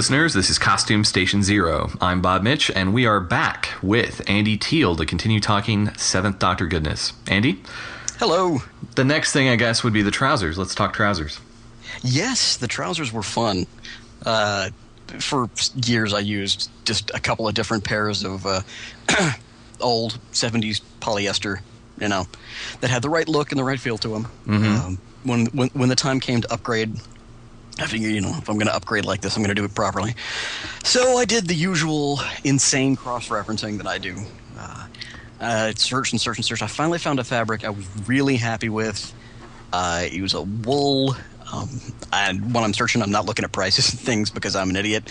Listeners. This is Costume Station Zero. I'm Bob Mitch, and we are back with Andy Teal to continue talking Seventh Doctor goodness. Andy, Hello. the next thing I guess would be the trousers. Let's talk trousers. Yes, the trousers were fun. Uh, for years, I used just a couple of different pairs of uh, old 70s polyester, you know, that had the right look and the right feel to them. Um, when, when, when the time came to upgrade, I figured, you know, if I'm going to upgrade like this, I'm going to do it properly. So I did the usual insane cross referencing that I do. Uh, uh, search and search and search. I finally found a fabric I was really happy with. Uh, it was a wool. Um, and when I'm searching, I'm not looking at prices and things because I'm an idiot.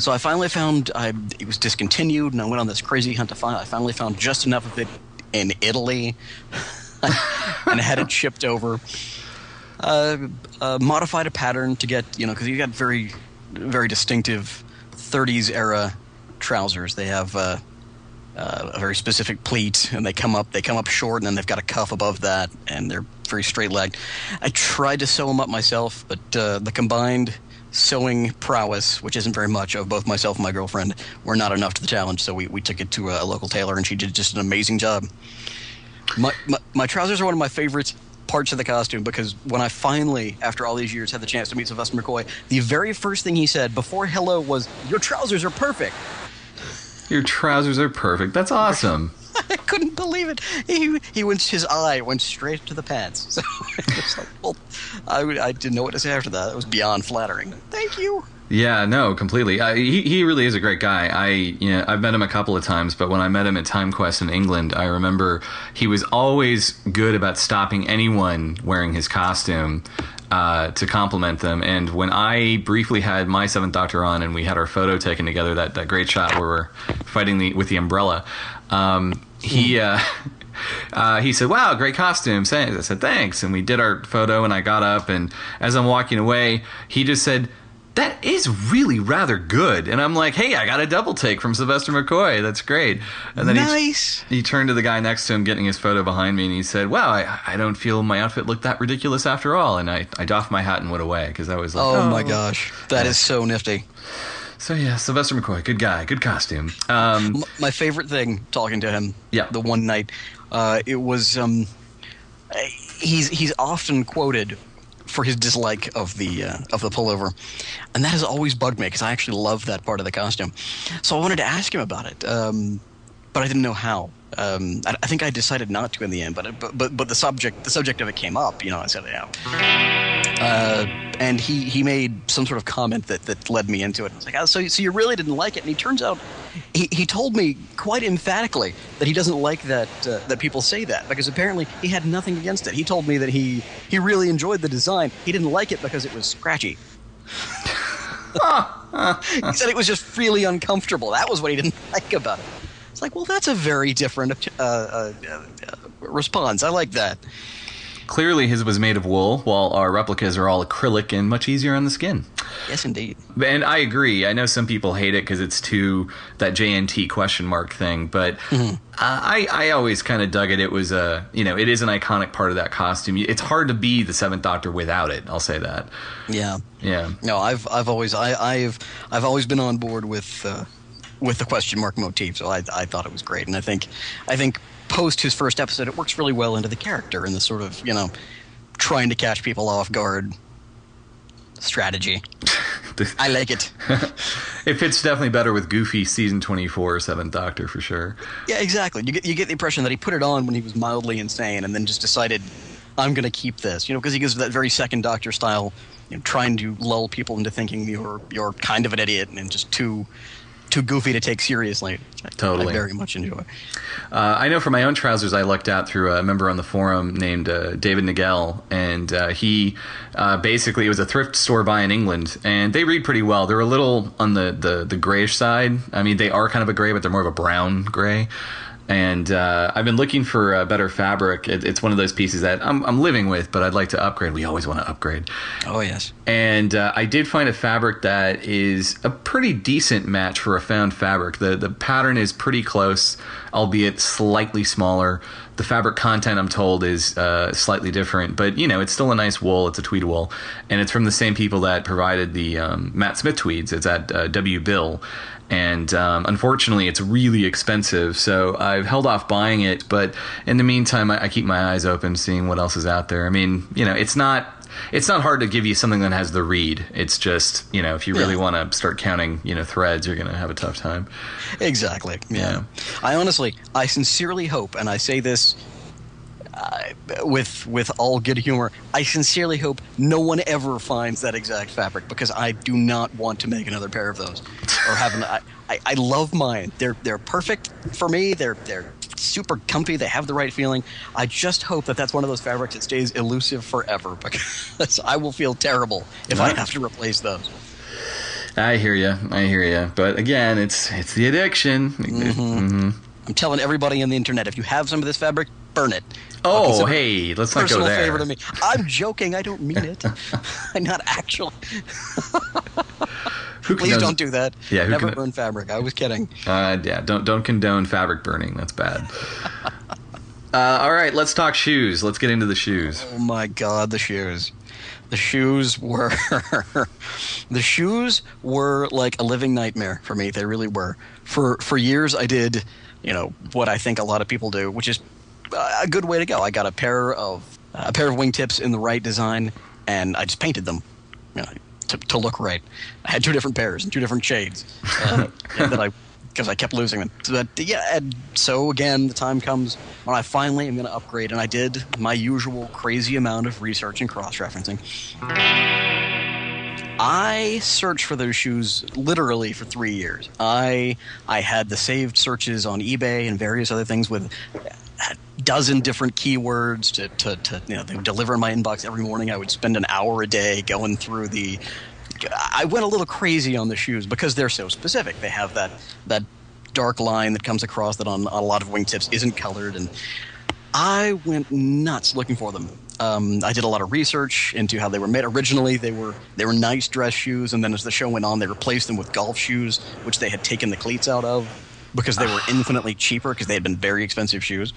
So I finally found I, it was discontinued, and I went on this crazy hunt to find. I finally found just enough of it in Italy, and had it shipped over. Modified a pattern to get you know because you got very, very distinctive 30s era trousers. They have. Uh, uh, a very specific pleat, and they come up they come up short, and then they've got a cuff above that, and they're very straight legged. I tried to sew them up myself, but uh, the combined sewing prowess, which isn't very much, of both myself and my girlfriend, were not enough to the challenge. So we, we took it to a, local tailor, and she did just an amazing job. My, my my trousers are one of my favorite parts of the costume because when I finally, after all these years, had the chance to meet Sylvester McCoy, the very first thing he said before hello was, "Your trousers are perfect." Your trousers are perfect. That's awesome. I couldn't believe it. He he went his eye went straight to the pants. So it was like, well, I, I didn't know what to say after that. It was beyond flattering. Thank you. Yeah, no, completely. Uh, he he really is a great guy. I you know I've met him a couple of times, but when I met him at Time Quest in England, I remember he was always good about stopping anyone wearing his costume uh, to compliment them. And when I briefly had my Seventh Doctor on, and we had our photo taken together, that that great shot where we're fighting the with the umbrella, um, he. Uh, uh, he said, "Wow, great costume." I said, "Thanks." And we did our photo, and I got up, and as I'm walking away, he just said, "That is really rather good." And I'm like, "Hey, I got a double take from Sylvester McCoy. That's great." And then Nice. he he turned to the guy next to him, getting his photo behind me, and he said, "Wow, I, I don't feel my outfit looked that ridiculous after all." And I I doffed my hat and went away because I was like, Oh, my gosh, that is so nifty. So yeah, Sylvester McCoy, good guy, good costume. Um, my favorite thing talking to him. Yeah. The one night, uh, it was um, he's he's often quoted for his dislike of the uh, of the pullover, and that has always bugged me because I actually love that part of the costume. So I wanted to ask him about it, um, but I didn't know how. Um, I, I think I decided not to in the end, but, but but but the subject the subject of it came up. You know, I said, yeah. Uh, and he, he made some sort of comment that, that led me into it. I was like, oh, so, so you really didn't like it? And he turns out, he, he told me quite emphatically that he doesn't like that uh, that people say that because apparently he had nothing against it. He told me that he he really enjoyed the design. He didn't like it because it was scratchy. he said it was just really uncomfortable. That was what he didn't like about it. It's like, well, that's a very different uh, uh, uh, response. I like that. Clearly, his was made of wool, while our replicas are all acrylic and much easier on the skin. Yes, indeed. And I agree. I know some people hate it because it's too that JNT question mark thing, but uh, I I always kind of dug it. It was a you know it is an iconic part of that costume. It's hard to be the Seventh Doctor without it. I'll say that. Yeah. Yeah. No, I've I've always I, I've I've always been on board with uh, with the question mark motif. So I I thought it was great, and I think I think post his first episode, it works really well into the character and the sort of you know trying to catch people off guard strategy. I like it. it fits definitely better with Goofy season twenty four Seventh Doctor for sure. Yeah, exactly. You get you get the impression that he put it on when he was mildly insane, and then just decided, I'm going to keep this. You know, because he gives that very second Doctor style, you know, trying to lull people into thinking you're you're kind of an idiot and just too too goofy to take seriously. I- Totally. I very much enjoy. Uh, I know for my own trousers, I lucked out through a member on the forum named uh, David Nagel, and uh, he uh, basically it was a thrift store buy in England, and they read pretty well. They're a little on the, the the grayish side. I mean, they are kind of a gray, but they're more of a brown gray. And uh, I've been looking for a better fabric. It, it's one of those pieces that I'm, I'm living with, but I'd like to upgrade. We always want to upgrade. Oh yes. and uh, I did find a fabric that is a pretty decent match for a found fabric. the The pattern is pretty close, albeit slightly smaller. The fabric content, I'm told, is uh, slightly different, but you know, it's still a nice wool. It's a tweed wool, and it's from the same people that provided the um, Matt Smith tweeds. It's at uh, W Bill. And um, unfortunately, it's really expensive, so I've held off buying it. But in the meantime, I, I keep my eyes open, seeing what else is out there. I mean, you know, it's not it's not hard to give you something that has the read. It's just you know if you really Yeah. want to start counting you know threads, you're gonna have a tough time. Exactly. Yeah. Yeah. I honestly, I sincerely hope, and I say this uh, with with all good humor. I sincerely hope no one ever finds that exact fabric because I do not want to make another pair of those or have an. I, I, I love mine. They're they're perfect for me. They're they're super comfy. They have the right feeling. I just hope that that's one of those fabrics that stays elusive forever because I will feel terrible if I have to replace those. I hear you. I hear you. But again, it's it's the addiction. Mhm. I'm telling everybody on the internet, if you have some of this fabric, burn it. Oh, hey, let's not go personal there. favor to me. I'm joking. I don't mean it. I'm not actually. Please condones- don't do that. Yeah, who Never can- burn fabric. I was kidding. Uh, yeah, don't don't condone fabric burning. That's bad. uh, all right, let's talk shoes. Let's get into the shoes. Oh my god, the shoes. The shoes were the shoes were like a living nightmare for me. They really were. For for years I did, you know, what I think a lot of people do, which is a good way to go. I got a pair of a pair of wingtips in the right design and I just painted them. You know, to, to look right. I had two different pairs and two different shades uh, that I because I kept losing them. So yeah, and so again, the time comes when I finally am going to upgrade, and I did my usual crazy amount of research and cross-referencing. I searched for those shoes literally for three years. I I had the saved searches on eBay and various other things with dozen different keywords to, to, to you know they would deliver in my inbox every morning. I would spend an hour a day going through the. I went a little crazy on the shoes because they're so specific. They have that that dark line that comes across that on, on a lot of wingtips isn't colored, and I went nuts looking for them. Um, I did a lot of research into how they were made. Originally, they were they were nice dress shoes, and then as the show went on, they replaced them with golf shoes, which they had taken the cleats out of because they were infinitely cheaper because they had been very expensive shoes.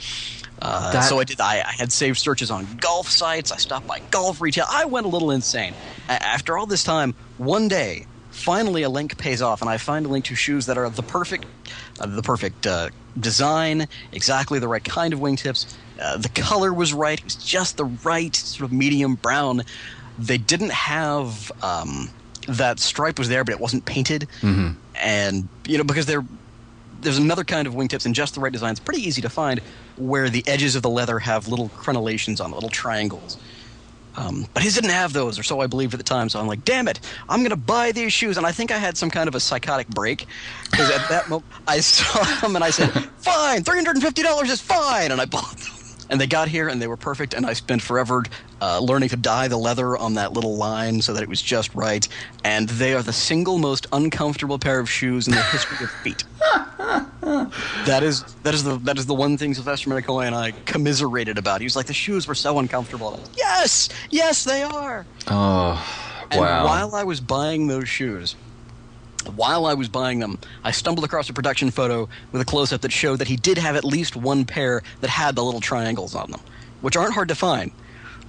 Uh, That- so I did. I, I had saved searches on golf sites. I stopped by golf retail. I went a little insane. A- after all this time, one day, finally a link pays off, and I find a link to shoes that are the perfect, uh, the perfect uh, design, exactly the right kind of wingtips. Uh, the color was right. It was just the right sort of medium brown. They didn't have um, that stripe was there, but it wasn't painted. Mhm. And you know because they're there's another kind of wingtips in just the right design. It's pretty easy to find where the edges of the leather have little crenellations on it, little triangles. Um, but his didn't have those, or so I believed at the time. So I'm like, damn it, I'm going to buy these shoes. And I think I had some kind of a psychotic break because at that moment I saw them and I said, fine, $350 is fine. And I bought them. And they got here and they were perfect. And I spent forever uh, learning to dye the leather on that little line so that it was just right. And they are the single most uncomfortable pair of shoes in the history of feet. That is that is the that is the one thing Sylvester McCoy and I commiserated about. He was like, the shoes were so uncomfortable. I was, yes, yes, they are. Oh, And wow. while I was buying those shoes, while I was buying them, I stumbled across a production photo with a close up that showed that he did have at least one pair that had the little triangles on them, which aren't hard to find.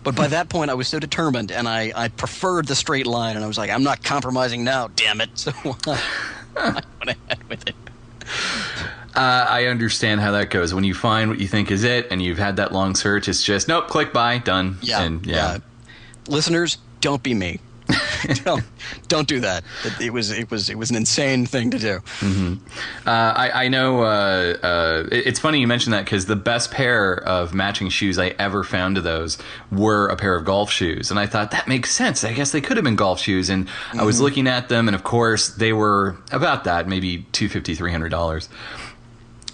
But by that point, I was so determined, and I, I preferred the straight line, and I was like, I'm not compromising now, damn it. So I went ahead with it. Uh, I understand how that goes. When you find what you think is it, and you've had that long search, it's just nope, click buy, done. Yeah, and yeah. Listeners, don't be me. don't, don't do that. It, it was it was it was an insane thing to do. Uh, I, I know. Uh, uh, it- it's funny you mentioned that because the best pair of matching shoes I ever found to those were a pair of golf shoes, and I thought that makes sense. I guess they could have been golf shoes, and I was looking at them, and of course they were about that, maybe two fifty, three hundred dollars.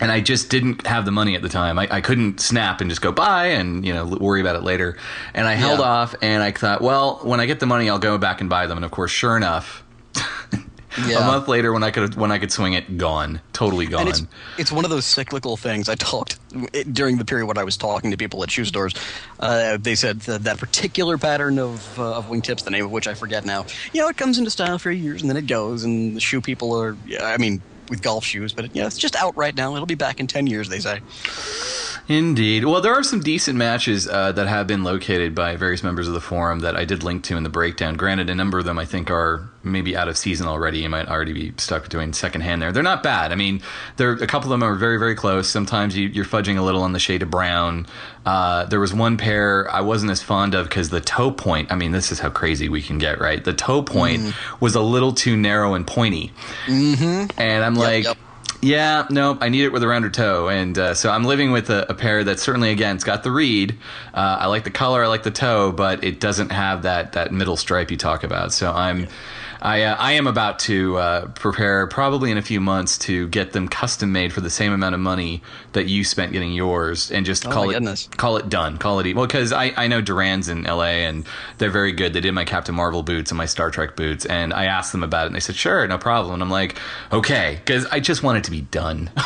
And I just didn't have the money at the time. I, I couldn't snap and just go buy and you know worry about it later. And I held Yeah. off, and I thought, well, when I get the money, I'll go back and buy them. And of course, sure enough, Yeah. a month later, when I could when I could swing it, gone, totally gone. And it's it's one of those cyclical things. I talked it, during the period when I was talking to people at shoe stores. Uh, they said that, that particular pattern of uh, of wingtips, the name of which I forget now. You know, it comes into style for years and then it goes. And the shoe people are, yeah, I mean, with golf shoes, but it, yeah, it's just out right now. It'll be back in ten years, they say. Indeed. Well, there are some decent matches uh, that have been located by various members of the forum that I did link to in the breakdown. Granted, a number of them I think are maybe out of season already. You might already be stuck doing secondhand there. They're not bad. I mean, there a couple of them are very very close. Sometimes you, you're fudging a little on the shade of brown. Uh, there was one pair I wasn't as fond of because the toe point. I mean, this is how crazy we can get, right? The toe point was a little too narrow and pointy, mm-hmm. and I'm like. yep. Yeah, no, I need it with a rounder toe, and uh, so I'm living with a, a pair that certainly, again, it's got the reed. Uh, I like the color, I like the toe, but it doesn't have that that middle stripe you talk about. So I'm, I uh, I am about to uh, prepare probably in a few months to get them custom made for the same amount of money that you spent getting yours, and just Oh call it goodness. call it done, call it e- well because I I know Duran's in L.A. and they're very good. They did my Captain Marvel boots and my Star Trek boots, and I asked them about it, and they said sure, no problem. And I'm like, okay, because I just want it to be done.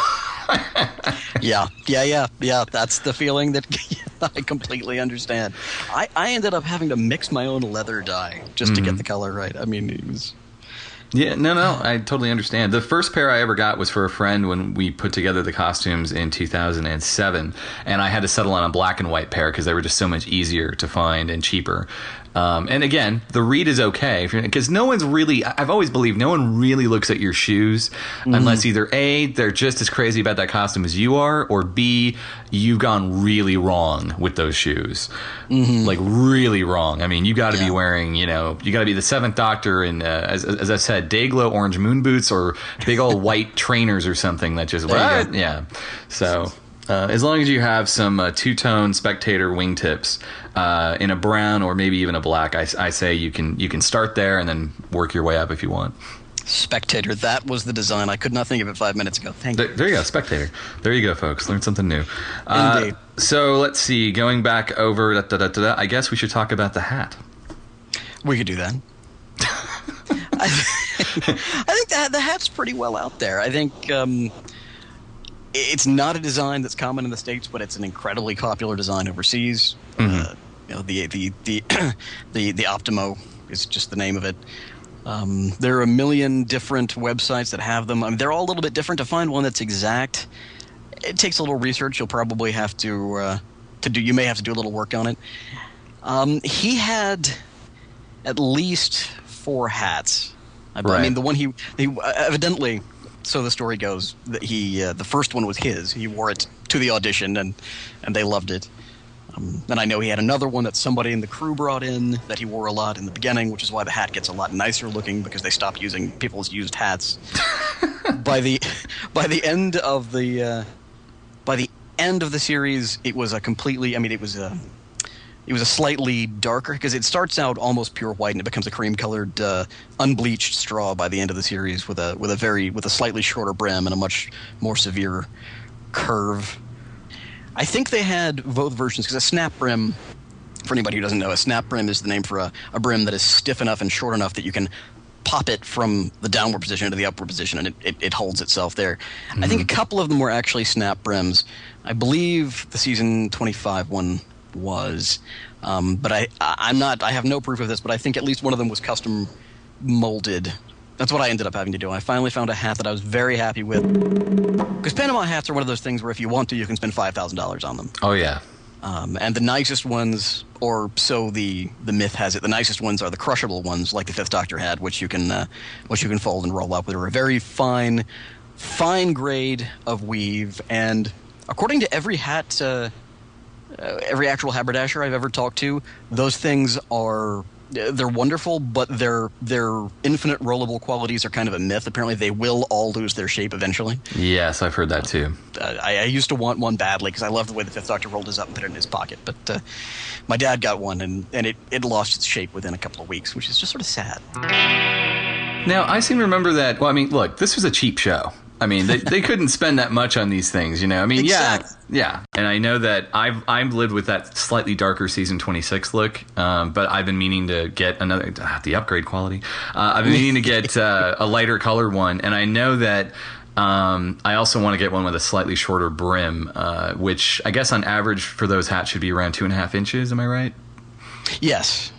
yeah, yeah, yeah, yeah. That's the feeling that I completely understand. I, I ended up having to mix my own leather dye just to get mm-hmm. the color right. I mean, it was Yeah, no, no, I totally understand. The first pair I ever got was for a friend when we put together the costumes in 2007, and I had to settle on a black and white pair because they were just so much easier to find and cheaper. Um, and again, the read is okay because no one's really. I've always believed no one really looks at your shoes unless either a they're just as crazy about that costume as you are, or b you've gone really wrong with those shoes, like really wrong. I mean, you got to Yeah. be wearing, you know, you got to be the Seventh Doctor in, uh, as, as I said, Dayglow orange moon boots or big old white trainers or something that just? Yeah. So uh, as long as you have some uh, two tone spectator wingtips uh, in a brown or maybe even a black, I, I say you can you can start there and then work your way up if you want. spectator. That was the design. I could not think of it five minutes ago. Thank you. There, there you go, spectator. There you go, folks. Learn something new. Uh, Indeed. so let's see. Going back over, da, da, da, I guess we should talk about the hat. We could do that. I, I think that the hat's pretty well out there. I think um, it's not a design that's common in the states, but it's an incredibly popular design overseas. Uh, you know, the the the the the Optimo is just the name of it. Um, there are a million different websites that have them. I mean, they're all a little bit different. To find one that's exact, it takes a little research. You'll probably have to uh, to do. You may have to do a little work on it. Um, he had at least four hats. I, I mean, the one he, he evidently, so the story goes that he uh, the first one was his. He wore it to the audition, and and they loved it. Um, and I know he had another one that somebody in the crew brought in that he wore a lot in the beginning, which is why the hat gets a lot nicer looking because they stopped using people's used hats. by the by the end of the uh, by the end of the series, it was a completely. I mean, it was a it was a slightly darker because it starts out almost pure white and it becomes a cream colored uh, unbleached straw by the end of the series with a with a very with a slightly shorter brim and a much more severe curve. I think they had both versions because a snap brim. For anybody who doesn't know, a snap brim is the name for a, a brim that is stiff enough and short enough that you can pop it from the downward position to the upward position and it, it, it holds itself there. I think a couple of them were actually snap brims. I believe the season 25 one was. Um, but I, I'm not, I have no proof of this, but I think at least one of them was custom molded. That's what I ended up having to do. I finally found a hat that I was very happy with. Because Panama hats are one of those things where if you want to, you can spend $5,000 on them. Oh yeah. Um, and the nicest ones, or so the the myth has it, the nicest ones are the crushable ones, like the Fifth Doctor had, which you can uh, which you can fold and roll up. They're a very fine, fine grade of weave, and according to every hat, uh, every actual haberdasher I've ever talked to, those things are Uh, They're wonderful, but their their infinite rollable qualities are kind of a myth. Apparently, they will all lose their shape eventually. Yes, I've heard that too. Uh, I, I used to want one badly because I loved the way the Fifth Doctor rolled his up and put it in his pocket. But uh, my dad got one, and, and it, it lost its shape within a couple of weeks, which is just sort of sad. Now, I seem to remember that. Well, I mean, look, this was a cheap show. I mean, they, they couldn't spend that much on these things, you know. I mean, Exactly. yeah, yeah. And I know that I've I've lived with that slightly darker season twenty six look, um, but I've been meaning to get another ah, the upgrade quality. Uh, I've been meaning to get uh, a lighter colored one, and I know that. Um, I also want to get one with a slightly shorter brim, uh, which I guess on average for those hats should be around two and a half inches. Am I right? Yes.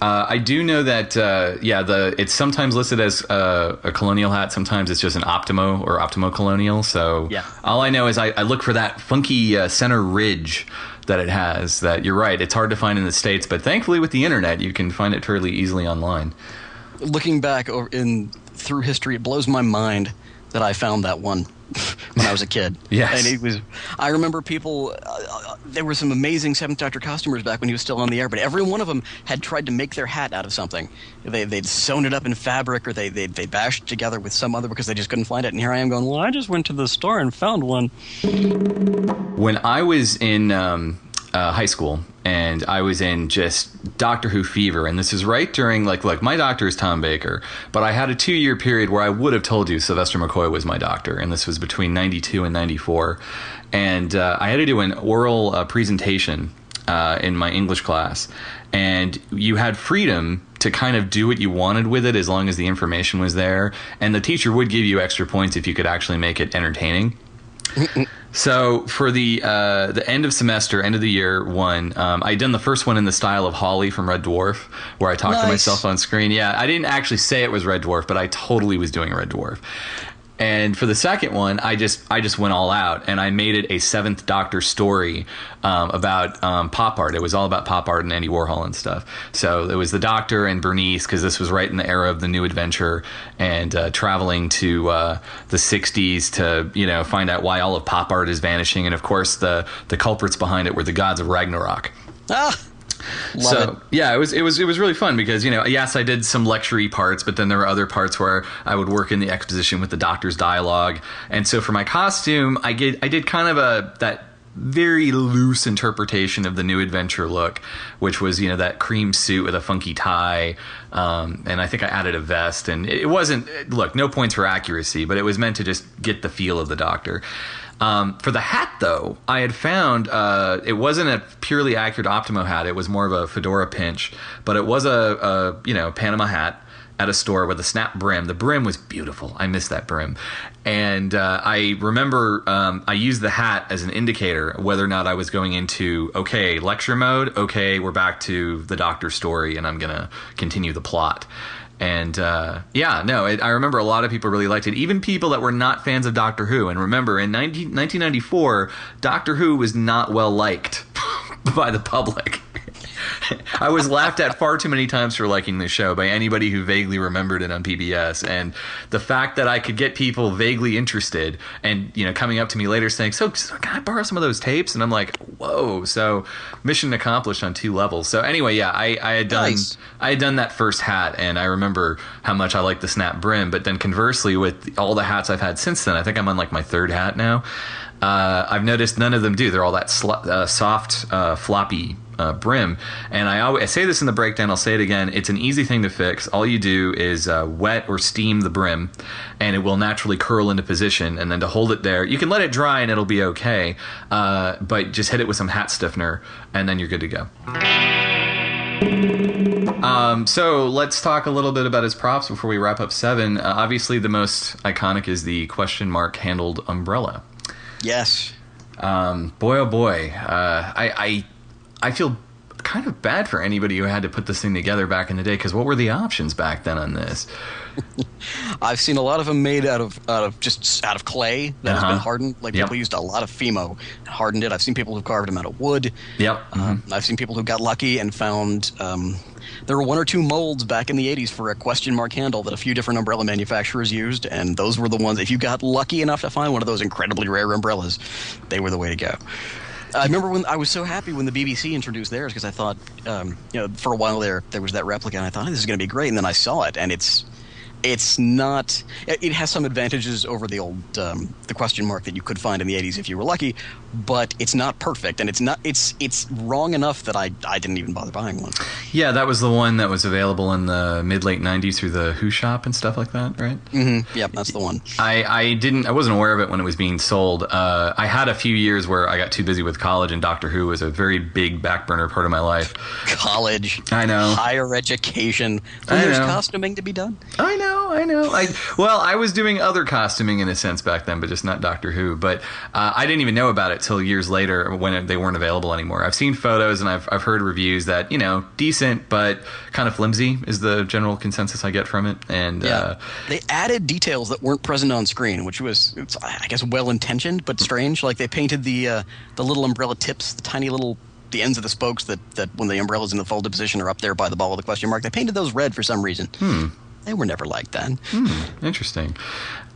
Uh, I do know that, uh, yeah, the it's sometimes listed as uh, a colonial hat. Sometimes it's just an Optimo or Optimo Colonial. So Yeah. all I know is I, I look for that funky uh, center ridge that it has. That you're right, it's hard to find in the states, but thankfully with the internet, you can find it fairly easily online. Looking back over in through history, it blows my mind that I found that one when I was a kid. Yes. and it was. I remember people. Uh, uh, there were some amazing Seventh Doctor costumers back when he was still on the air, but every one of them had tried to make their hat out of something. They they'd sewn it up in fabric, or they they they bashed together with some other because they just couldn't find it. And here I am going, well, I just went to the store and found one. When I was in um, uh, high school and I was in just Doctor Who fever, and this is right during like look, my doctor is Tom Baker, but I had a two year period where I would have told you Sylvester McCoy was my doctor, and this was between ninety two and ninety four, and uh, I had to do an oral uh, presentation uh, in my English class, and you had freedom to kind of do what you wanted with it as long as the information was there, and the teacher would give you extra points if you could actually make it entertaining. So for the uh, the end of semester, end of the year one, um, I done the first one in the style of Holly from Red Dwarf, where I talked to myself on screen. Yeah, I didn't actually say it was Red Dwarf, but I totally was doing Red Dwarf. And for the second one, I just I just went all out and I made it a Seventh Doctor story um, about um, pop art. It was all about pop art and Andy Warhol and stuff. So it was the Doctor and Bernice because this was right in the era of the New Adventure and uh, traveling to uh, the '60s to you know find out why all of pop art is vanishing. And of course, the the culprits behind it were the gods of Ragnarok Ah, love so it. yeah, it was it was it was really fun because you know yes I did some lectury parts, but then there were other parts where I would work in the exposition with the doctor's dialogue, and so for my costume I did I did kind of a that very loose interpretation of the new adventure look, which was you know that cream suit with a funky tie, um, and I think I added a vest, and it wasn't look no points for accuracy, but it was meant to just get the feel of the doctor. Um, for the hat, though, I had found uh, it wasn't a purely accurate Optimo hat. It was more of a fedora pinch, but it was a, a you know Panama hat at a store with a snap brim. The brim was beautiful. I miss that brim, and uh, I remember um, I used the hat as an indicator whether or not I was going into okay lecture mode. Okay, we're back to the doctor story, and I'm gonna continue the plot. And uh, yeah, no, it, I remember a lot of people really liked it, even people that were not fans of Doctor Who. And remember, in 19, 1994, Doctor Who was not well liked by the public. I was laughed at far too many times for liking the show by anybody who vaguely remembered it on PBS. And the fact that I could get people vaguely interested and, you know, coming up to me later saying, So, can I borrow some of those tapes? And I'm like, Whoa. So, mission accomplished on two levels. So, anyway, yeah, I, I had done. Nice. I had done that first hat, and I remember how much I liked the snap brim. But then conversely, with all the hats I've had since then, I think I'm on like my third hat now. Uh, I've noticed none of them do. They're all that sl- uh, soft, uh, floppy uh, brim. And I always I say this in the breakdown. I'll say it again. It's an easy thing to fix. All you do is uh, wet or steam the brim, and it will naturally curl into position. And then to hold it there, you can let it dry, and it'll be okay. Uh, but just hit it with some hat stiffener, and then you're good to go. Um, so let's talk a little bit about his props before we wrap up seven. Uh, obviously, the most iconic is the question mark handled umbrella. Yes. Um, boy, oh boy, uh, I, I, I feel kind of bad for anybody who had to put this thing together back in the day because what were the options back then on this? I've seen a lot of them made out of out of just out of clay that has Uh-huh. been hardened. Like Yep. people used a lot of Fimo and hardened it. I've seen people who carved them out of wood. Yep. Um, I've seen people who got lucky and found um, there were one or two molds back in the 80s for a question mark handle that a few different umbrella manufacturers used, and those were the ones. If you got lucky enough to find one of those incredibly rare umbrellas, they were the way to go. I remember when I was so happy when the BBC introduced theirs because I thought, um, you know, for a while there there was that replica, and I thought hey, this is going to be great, and then I saw it, and it's it's not. It it has some advantages over the old um, the question mark that you could find in the '80s if you were lucky, but it's not perfect, and it's not. It's it's wrong enough that I I didn't even bother buying one. Yeah, that was the one that was available in the mid late '90s through the Who shop and stuff like that, right? Mm-hmm. Yep, that's the one. I, I didn't I wasn't aware of it when it was being sold. Uh, I had a few years where I got too busy with college and Doctor Who was a very big back burner part of my life. College, I know. higher education. There's costuming to be done. I know, I know. I well, I was doing other costuming in a sense back then, but just not Doctor Who. But uh, I didn't even know about it till years later when they weren't available anymore. I've seen photos and I've I've heard reviews that you know decent but kind of flimsy is the general consensus I get from it. And Yeah, uh, they added details that weren't present on screen, which was, it's, I guess, well intentioned but strange. Like they painted the uh, the little umbrella tips, the tiny little the ends of the spokes that that when the umbrella's in the folded position are up there by the ball with the question mark. They painted those red for some reason. Hmm. They were never like that. Interesting.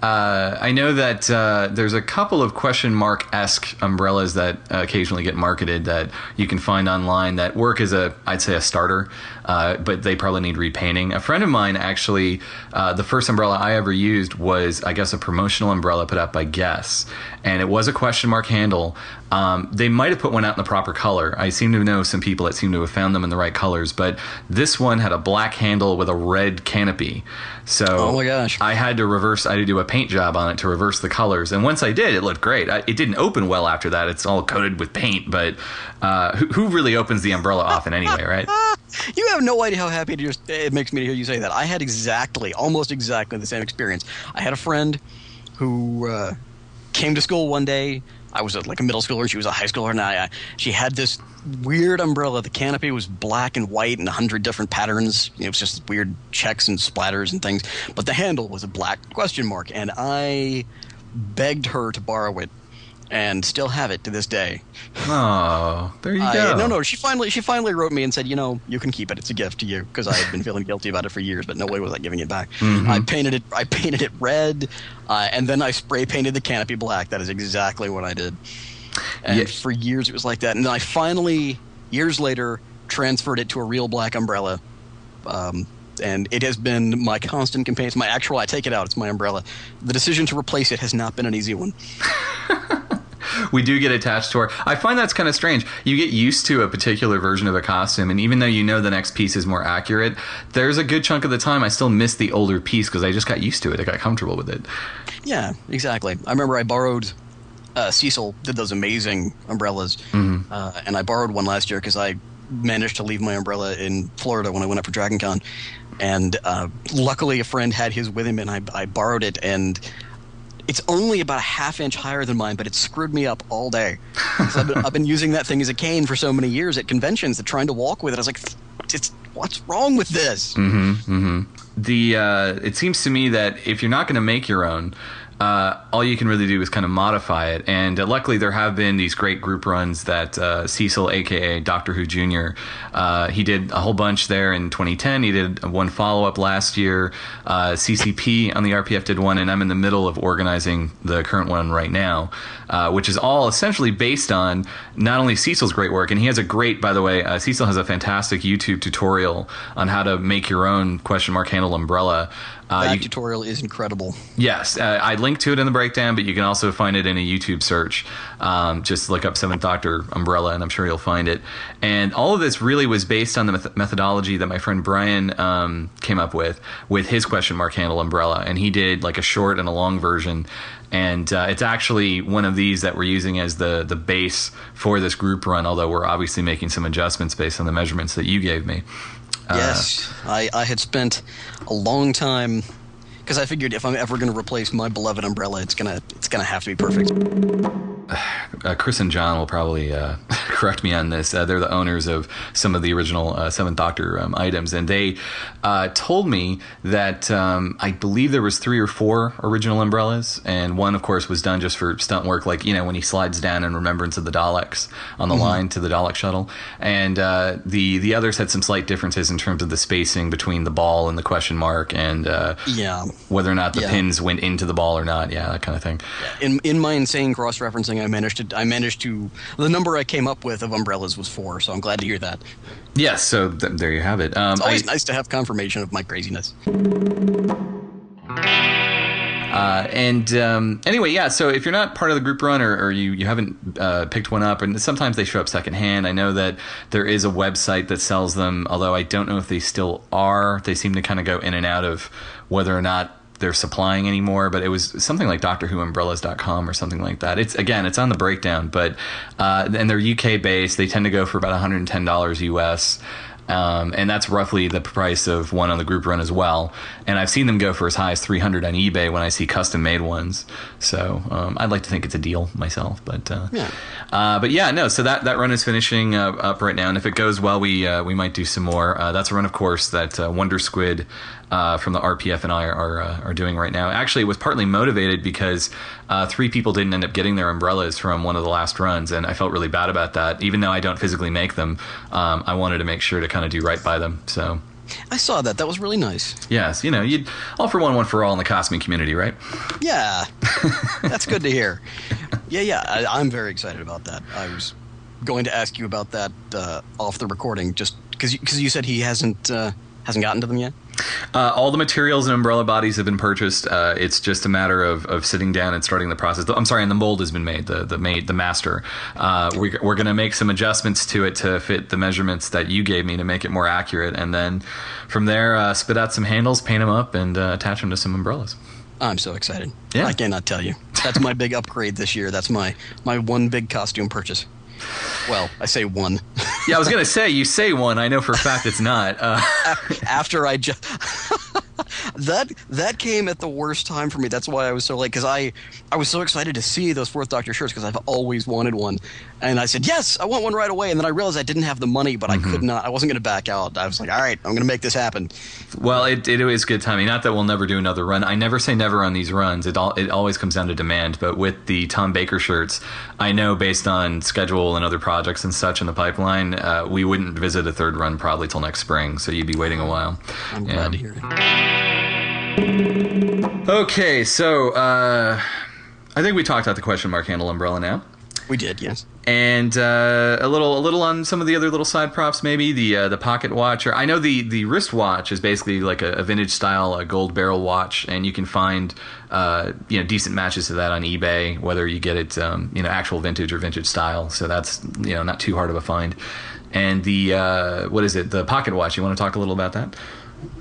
Uh, I know that uh, there's a couple of question mark esque umbrellas that uh, occasionally get marketed that you can find online that work as a, I'd say, a starter, uh, but they probably need repainting. A friend of mine actually, uh, the first umbrella I ever used was, I guess, a promotional umbrella put out by Guess, and it was a question mark handle. Um, they might have put one out in the proper color. I seem to know some people that seem to have found them in the right colors, but this one had a black handle with a red canopy. So Oh my gosh. I had to reverse. I had to do a paint job on it to reverse the colors, and once I did, it looked great. I, it didn't open well after that. It's all coated with paint, but uh, who, who really opens the umbrella often anyway, right? You have no idea how happy it makes me to hear you say that. I had exactly, almost exactly the same experience. I had a friend who uh, came to school one day. I was a, like a middle schooler, she was a high schooler, and I, I, she had this weird umbrella. The canopy was black and white and a hundred different patterns. It was just weird checks and splatters and things. But the handle was a black question mark, and I begged her to borrow it, and still have it to this day. Oh, there you I- go. no, no. She finally, she finally wrote me and said, you know, you can keep it. It's a gift to you because I had been feeling guilty about it for years, but no way was I giving it back. Mm-hmm. I painted it. I painted it red, uh, and then I spray painted the canopy black. That is exactly what I did. And for years it was like that. And then I finally, years later, transferred it to a real black umbrella. Um, and it has been my constant companion. It's my actual. I take it out. It's my umbrella. The decision to replace it has not been an easy one. we do get attached to our. I find that's kind of strange. You get used to a particular version of a costume, and even though you know the next piece is more accurate, there's a good chunk of the time I still miss the older piece because I just got used to it. I got comfortable with it. Yeah, exactly. I remember I borrowed. Uh, Cecil did those amazing umbrellas, uh, and I borrowed one last year because I managed to leave my umbrella in Florida when I went up for Dragon Con, and uh, luckily a friend had his with him, and I, I borrowed it, and it's only about a half inch higher than mine, but it screwed me up all day. I've, been, I've been using that thing as a cane for so many years at conventions that trying to walk with it, I was like, it's, what's wrong with this? the uh, it seems to me that if you're not going to make your own uh, all you can really do is kind of modify it. And uh, luckily there have been these great group runs that uh, cecil aka dr who jr uh, he did a whole bunch there in 2010 he did one follow-up last year. Uh, ccp on the rpf did one and i'm in the middle of organizing the current one right now uh, which is all essentially based on not only cecil's great work and he has a great by the way cecil has a fantastic youtube tutorial on how to make your own question mark handle umbrella uh, That you- tutorial is incredible. Yes, uh, I linked to it in the breakdown, but you can also find it in a YouTube search. Um, just look up Seventh Doctor Umbrella, and I'm sure you'll find it. And all of this really was based on the meth- methodology that my friend Brian um, came up with with his question mark handle umbrella, and he did like a short and a long version. And uh, it's actually one of these that we're using as the the base for this group run. Although we're obviously making some adjustments based on the measurements that you gave me. Uh, Yes, I, I had spent a long time because I figured if I'm ever going to replace my beloved umbrella, it's gonna it's gonna have to be perfect. uh, Chris and John will probably uh, correct me on this. Uh, they're the owners of some of the original uh, Seventh Doctor um, items, and they uh, told me that um, I believe there was three or four original umbrellas, and one, of course, was done just for stunt work, like you know when he slides down in remembrance of the Daleks on the line to the Dalek shuttle, and uh, the the others had some slight differences in terms of the spacing between the ball and the question mark, and uh, Yeah. Whether or not the Yeah. pins went into the ball or not. Yeah, that kind of thing. In in my insane cross referencing. I managed to. I managed to. The number I came up with of umbrellas was four, so I'm glad to hear that. Yes, so th- there you have it. Um, It's always I- nice to have confirmation of my craziness. Uh, and um, anyway, yeah. So if you're not part of the group run or, or you you haven't uh, picked one up, and sometimes they show up secondhand. I know that there is a website that sells them, although I don't know if they still are. They seem to kind of go in and out of whether or not they're supplying anymore. But it was something like DoctorWhoUmbrellas.com or something like that. It's again, it's on the breakdown, but uh, and they're UK based. They tend to go for about 110 dollars US. Um, and that's roughly the price of one on the group run as well. And I've seen them go for as high as 300 on eBay when I see custom made ones. So um, I'd like to think it's a deal myself, but uh, Yeah. Uh, but yeah, no. So that, that run is finishing uh, up right now, and if it goes well, we uh, we might do some more. Uh, that's a run, of course, that uh, Wonder Squid uh, from the RPF and I are are, uh, are doing right now. Actually, it was partly motivated because uh, three people didn't end up getting their umbrellas from one of the last runs, and I felt really bad about that. Even though I don't physically make them, um, I wanted to make sure to kind of do right by them. So. I saw that. That was really nice. Yes, you know, you all for one, one for all in the costume community, right? Yeah, that's good to hear. Yeah, yeah, I, I'm very excited about that. I was going to ask you about that uh, off the recording, just because because you said he hasn't uh, hasn't gotten to them yet. Uh, all the materials and umbrella bodies have been purchased. Uh, it's just a matter of, of sitting down and starting the process. I'm sorry, and the mold has been made. The the made the master. Uh, we, we're going to make some adjustments to it to fit the measurements that you gave me to make it more accurate, and then from there, uh, spit out some handles, paint them up, and uh, attach them to some umbrellas. I'm so excited. Yeah. I cannot tell you. That's my big upgrade this year. That's my my one big costume purchase. Well, I say one. Yeah, I was going to say you say one. I know for a fact it's not. Uh, After I just that that came at the worst time for me. That's why I was so late because I I was so excited to see those Fourth Doctor shirts because I've always wanted one, and I said yes, I want one right away. And then I realized I didn't have the money, but I could not. I wasn't going to back out. I was like, all right, I'm going to make this happen. Well, it, it is good timing. Not that we'll never do another run. I never say never on these runs. It all it always comes down to demand. But with the Tom Baker shirts, I know based on schedule and other projects and such in the pipeline, uh, we wouldn't visit a third run probably till next spring. So you'd be waiting a while. I'm Yeah. glad to hear it. Okay, so uh, I think we talked about the question mark handle umbrella now. We did, yes. and uh, a little a little on some of the other little side props maybe the uh, the pocket watch or I know the the wrist watch is basically like a, a vintage style a gold barrel watch and you can find uh, you know decent matches to that on eBay whether you get it um, you know actual vintage or vintage style. So that's you know not too hard of a find. And the uh, what is it? The pocket watch. You want to talk a little about that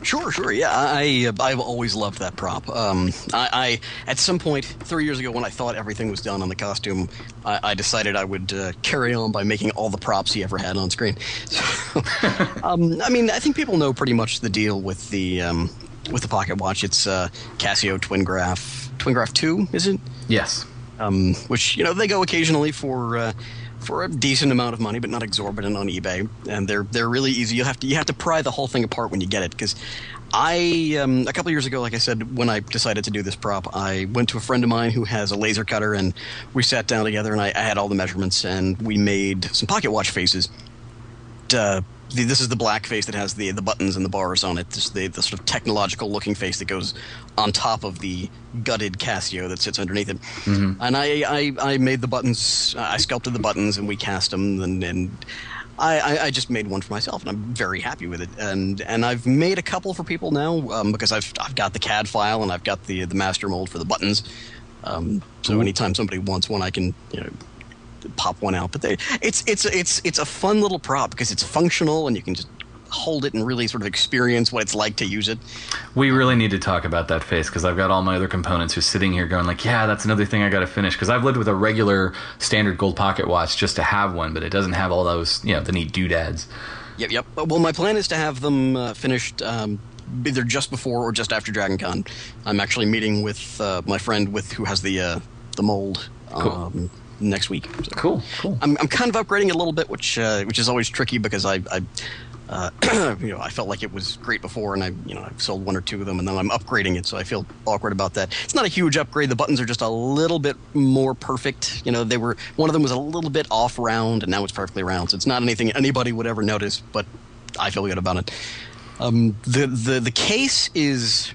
Sure, sure. Yeah, I uh, I've always loved that prop. Um, I, I at some point three years ago when I thought everything was done on the costume, I, I decided I would uh, carry on by making all the props he ever had on screen. So, um, I mean, I think people know pretty much the deal with the um, with the pocket watch. It's uh, Casio Twin Graph Twin Graph Two, is it? yes um, which you know they go occasionally for uh, for a decent amount of money, but not exorbitant on eBay, and they're they're really easy. You have to you have to pry the whole thing apart when you get it because. I um, a couple years ago, like I said, when I decided to do this prop, I went to a friend of mine who has a laser cutter, and we sat down together, and I, I had all the measurements, and we made some pocket watch faces. Uh, this is the black face that has the the buttons and the bars on it. This the, the sort of technological looking face that goes on top of the gutted Casio that sits underneath it. And I, I I made the buttons. I sculpted the buttons and we cast them and. and I, I, just made one for myself, and I'm very happy with it. And and I've made a couple for people now um, because I've I've got the CAD file and I've got the the master mold for the buttons. Um, so anytime somebody wants one, I can you know pop one out. But they, it's it's it's it's a fun little prop because it's functional and you can just hold it and really sort of experience what it's like to use it. We really need to talk about that face because I've got all my other components who's sitting here going like, yeah, that's another thing I got to finish because I've lived with a regular standard gold pocket watch just to have one, but it doesn't have all those, you know, the neat doodads. Yep, yep. Well, my plan is to have them uh, finished um, either just before or just after Dragon Con. I'm actually meeting with uh, my friend with who has the uh, the mold um, next week. So Cool, cool. I'm, I'm kind of upgrading a little bit, which uh, which is always tricky because I. I uh, you know, I felt like it was great before, and I, you know, I've sold one or two of them, and then I'm upgrading it, so I feel awkward about that. It's not a huge upgrade. The buttons are just a little bit more perfect. You know, they were one of them was a little bit off round, and now it's perfectly round. So it's not anything anybody would ever notice, but I feel good about it. Um, the the the case is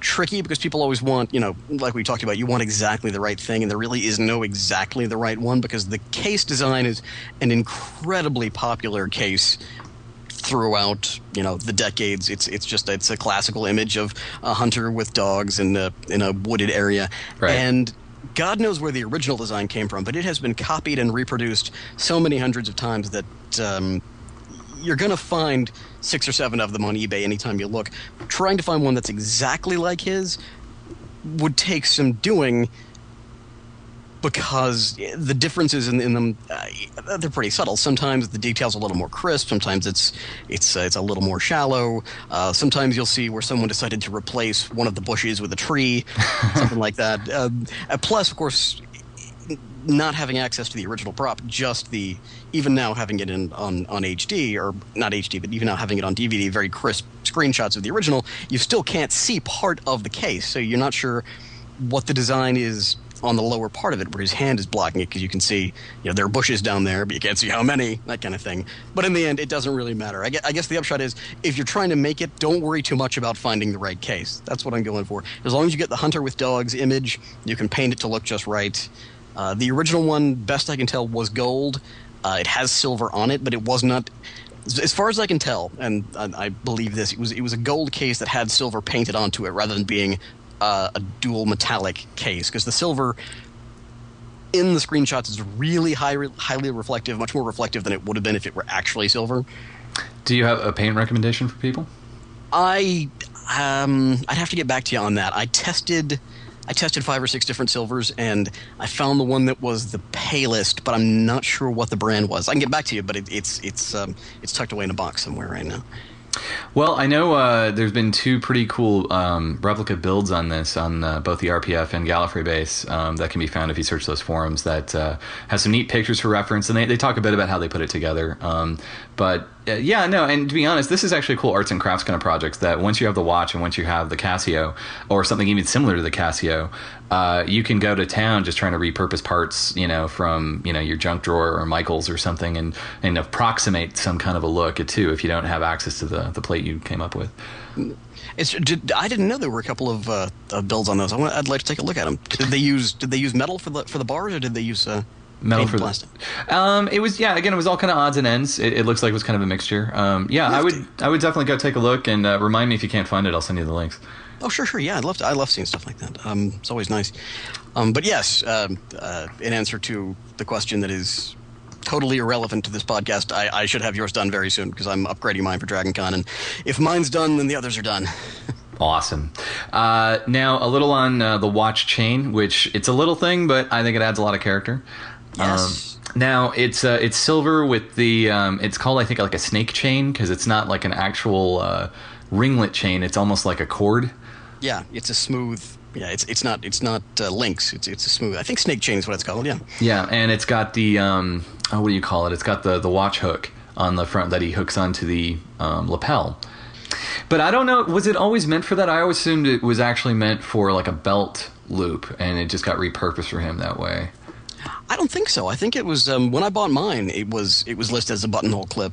tricky because people always want, you know, like we talked about, you want exactly the right thing, and there really is no exactly the right one because the case design is an incredibly popular case throughout you know the decades. It's it's just it's a classical image of a hunter with dogs in a in a wooded area. Right. and god knows where the original design came from but it has been copied and reproduced so many hundreds of times that um, you're going to find six or seven of them on ebay anytime you look. Trying to find one that's exactly like his would take some doing because the differences in, in them uh, they're pretty subtle. Sometimes the details are a little more crisp. Sometimes it's it's uh, it's a little more shallow. Uh, sometimes you'll see where someone decided to replace one of the bushes with a tree, something like that. Um, uh, plus, of course, not having access to the original prop, just the even now having it in on on HD or not HD, but even now having it on DVD, very crisp screenshots of the original, you still can't see part of the case, so you're not sure what the design is on the lower part of it, where his hand is blocking it, because you can see, you know, there are bushes down there, but you can't see how many, that kind of thing. But in the end, it doesn't really matter. I guess, I guess the upshot is, if you're trying to make it, don't worry too much about finding the right case. That's what I'm going for. As long as you get the hunter with dogs image, you can paint it to look just right. Uh, the original one, best I can tell, was gold. Uh, it has silver on it, but it was not. As far as I can tell, and I, I believe this, it was it was a gold case that had silver painted onto it, rather than being uh, a dual metallic case. Because the silver in the screenshots is really high, highly reflective, much more reflective than it would have been if it were actually silver. Do you have a paint recommendation for people? I um, I'd have to get back to you on that. I tested I tested five or six different silvers, and I found the one that was the palest, but I'm not sure what the brand was. I can get back to you, but it, it's it's um, it's tucked away in a box somewhere right now. Well, I know uh, there's been two pretty cool um, replica builds on this on uh, both the RPF and Gallifrey base um, that can be found if you search those forums that uh, some neat pictures for reference, and they, they talk a bit about how they put it together. Um, but uh, yeah, no, and to be honest, this is actually cool arts and crafts kind of projects that once you have the watch and once you have the Casio or something even similar to the Casio, uh, you can go to town just trying to repurpose parts, you know, from you know your junk drawer or Michael's or something, and and approximate some kind of a look too if you don't have access to the the plate you came up with. It's, I didn't know there were a couple of, uh, of builds on those. I I'd like to take a look at them. Did they use did they use metal for the for the bars, or did they use uh, metal for the- plastic? Um, it was yeah. Again, it was all kind of odds and ends. It, it looks like it was kind of a mixture. Um, yeah, I would I would definitely go take a look and uh, remind me if you can't find it. I'll send you the links. Oh, sure, sure. Yeah, I'd love to. I love seeing stuff like that. Um, it's always nice. Um, but yes, um, uh, in answer to the question that is totally irrelevant to this podcast, I, I should have yours done very soon because I'm upgrading mine for Dragon Con, and if mine's done, then the others are done. Awesome. Uh, now a little on uh, the watch chain, which it's a little thing, but I think it adds a lot of character. Yes. Um, now it's uh, it's silver with the um, it's called I think like a snake chain because it's not like an actual uh, ringlet chain. It's almost like a cord. Yeah, it's a smooth. Yeah, it's it's not it's not uh, links. It's it's a smooth. I think snake chain is what it's called. Yeah. Yeah, and it's got the um, oh, what do you call it? It's got the the watch hook on the front that he hooks onto the um, lapel. But I don't know. Was it always meant for that? I always assumed it was actually meant for like a belt loop, and it just got repurposed for him that way. I don't think so. I think it was um, when I bought mine. It was it was listed as a buttonhole clip.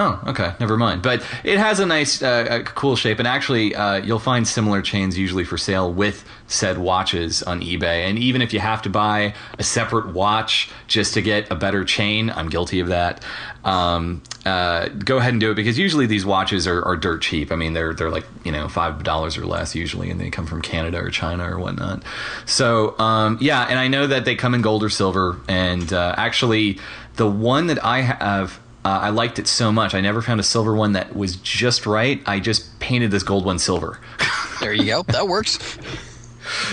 Oh, okay, never mind. But it has a nice, uh, cool shape, and actually, uh, you'll find similar chains usually for sale with said watches on eBay. And even if you have to buy a separate watch just to get a better chain, I'm guilty of that. Um, uh, go ahead and do it because usually these watches are, are dirt cheap. I mean, they're they're like you know five dollars or less usually, and they come from Canada or China or whatnot. So um, yeah, and I know that they come in gold or silver. And uh, actually, the one that I have. Uh, I liked it so much. I never found a silver one that was just right. I just painted this gold one silver. There you go. that works.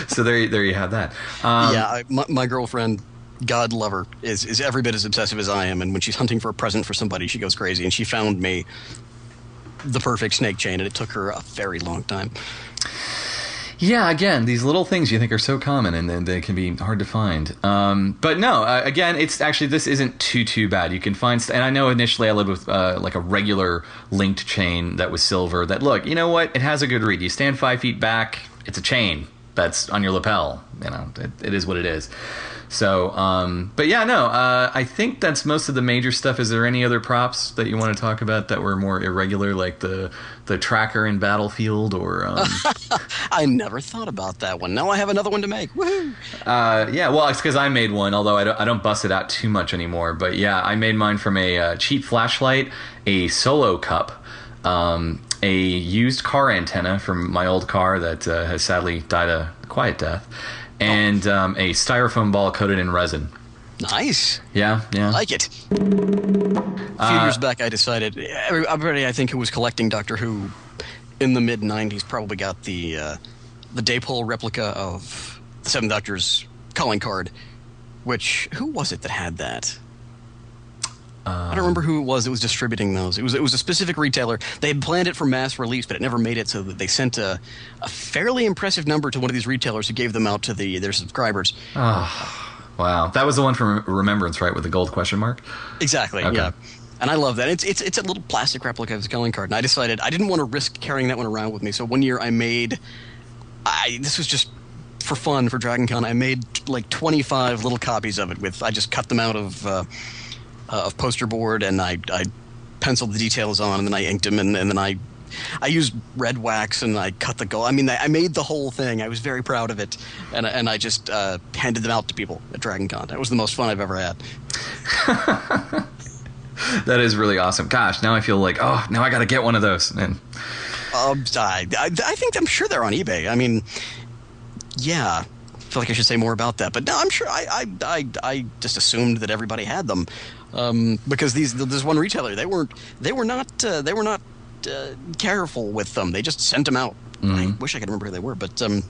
so there, there you have that. Um, yeah, I, my, my girlfriend, God love her, is is every bit as obsessive as I am. And when she's hunting for a present for somebody, she goes crazy. And she found me the perfect snake chain, and it took her a very long time. Yeah, again, these little things you think are so common and then they can be hard to find. Um, but no, uh, again, it's actually this isn't too too bad. You can find, st- and I know initially I lived with uh, like a regular linked chain that was silver. That look, you know what? It has a good read. You stand five feet back, it's a chain that's on your lapel. You know, it, it is what it is. So, um, but yeah, no, uh, I think that's most of the major stuff. Is there any other props that you want to talk about that were more irregular, like the the tracker in Battlefield, or um, I never thought about that one. Now I have another one to make. Woohoo! uh, yeah, well, it's because I made one, although I don't, I don't bust it out too much anymore. But yeah, I made mine from a uh, cheap flashlight, a solo cup. Um, a used car antenna from my old car that uh, has sadly died a quiet death, and um, a styrofoam ball coated in resin. Nice. Yeah, yeah. I like it. A few years back, I decided everybody I think who was collecting Doctor Who in the mid '90s probably got the uh, the Dapol replica of the Seventh Doctor's calling card. Which who was it that had that? I don't remember who it was that was distributing those. It was it was a specific retailer. They had planned it for mass release, but it never made it. So that they sent a, a fairly impressive number to one of these retailers who gave them out to the their subscribers. Wow, that was the one from Remembrance, right, with the gold question mark. Exactly. Okay. Yeah. And I love that. It's it's it's a little plastic replica of his calling card, and I decided I didn't want to risk carrying that one around with me. So one year I made, I this was just for fun for Dragon Con. I made like 25 little copies of it. With I just cut them out of uh, uh, of poster board, and I I penciled the details on, and then I inked them, and, and then I. I used red wax and I cut the gold. I mean, I I made the whole thing. I was very proud of it, and and I just uh, handed them out to people at Dragon Con. That was the most fun I've ever had. That is really awesome. Gosh, now I feel like, oh, now I got to get one of those. And Um, I, I, I think I'm sure they're on eBay. I mean, yeah. I feel like I should say more about that, but no, I'm sure. I I, I, I just assumed that everybody had them um, because these this one retailer they weren't they were not uh, they were not uh, careful with them. They just sent them out. I wish I could remember who they were, but um,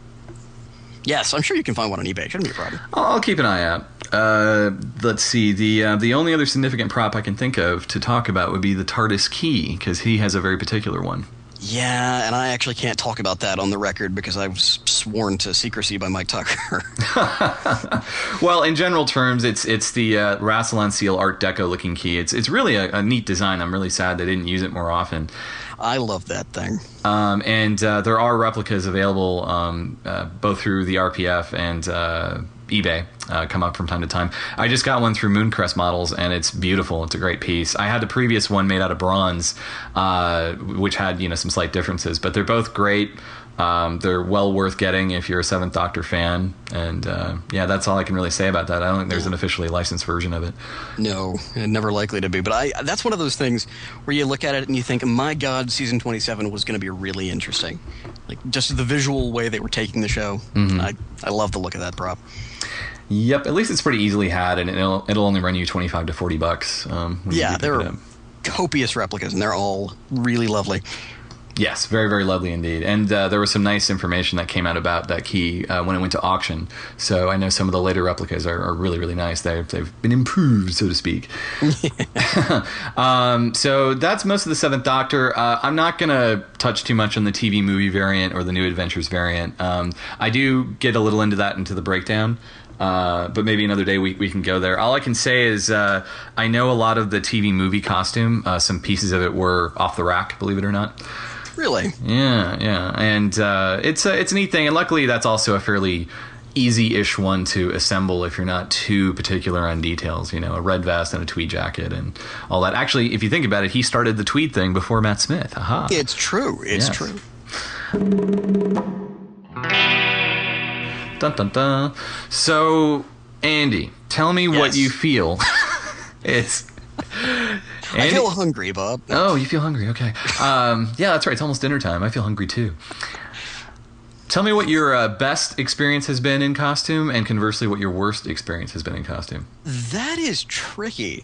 yes, I'm sure you can find one on eBay. Shouldn't be a problem. I'll, I'll keep an eye out. Uh, let's see. The uh, the only other significant prop I can think of to talk about would be the TARDIS key because he has a very particular one. Yeah, and I actually can't talk about that on the record because I was sworn to secrecy by Mike Tucker. Well, in general terms, it's it's the uh, Rassilon Seal Art Deco looking key. It's it's really a, a neat design. I'm really sad they didn't use it more often. I love that thing. Um, and uh, there are replicas available um, uh, both through the RPF and uh, eBay. Uh, come up from time to time. I just got one through Mooncrest Models, and it's beautiful. It's a great piece. I had the previous one made out of bronze, uh, which had you know some slight differences, but they're both great. Um, they're well worth getting if you're a Seventh Doctor fan, and uh, yeah, that's all I can really say about that. I don't think there's an officially licensed version of it. No, never likely to be. But I that's one of those things where you look at it and you think, my God, season 27 was going to be really interesting. Like just the visual way they were taking the show. I, I love the look of that prop. Yep, at least it's pretty easily had, and it'll it'll only run you twenty five to forty bucks. Um, yeah, there are copious replicas, and they're all really lovely. Yes, very, very lovely indeed. And uh, there was some nice information that came out about that key uh, when it went to auction. So I know some of the later replicas are, are really, really nice. They've, they've been improved, so to speak. um, so that's most of the Seventh Doctor. Uh, I'm not going to touch too much on the TV movie variant or the New Adventures variant. Um, I do get a little into that into the breakdown. Uh, but maybe another day we, we can go there. All I can say is uh, I know a lot of the TV movie costume. Uh, some pieces of it were off the rack, believe it or not. Really? Yeah, yeah, and uh, it's a it's a neat thing, and luckily that's also a fairly easy-ish one to assemble if you're not too particular on details. You know, a red vest and a tweed jacket and all that. Actually, if you think about it, he started the tweed thing before Matt Smith. Aha. It's true. It's Yes. true. Dun dun dun. So, Andy, tell me what you feel. it's. I feel hungry, Bob. Oh, you feel hungry? Okay. Um, yeah, that's right. It's almost dinner time. I feel hungry too. Tell me what your uh, best experience has been in costume, and conversely, what your worst experience has been in costume. That is tricky.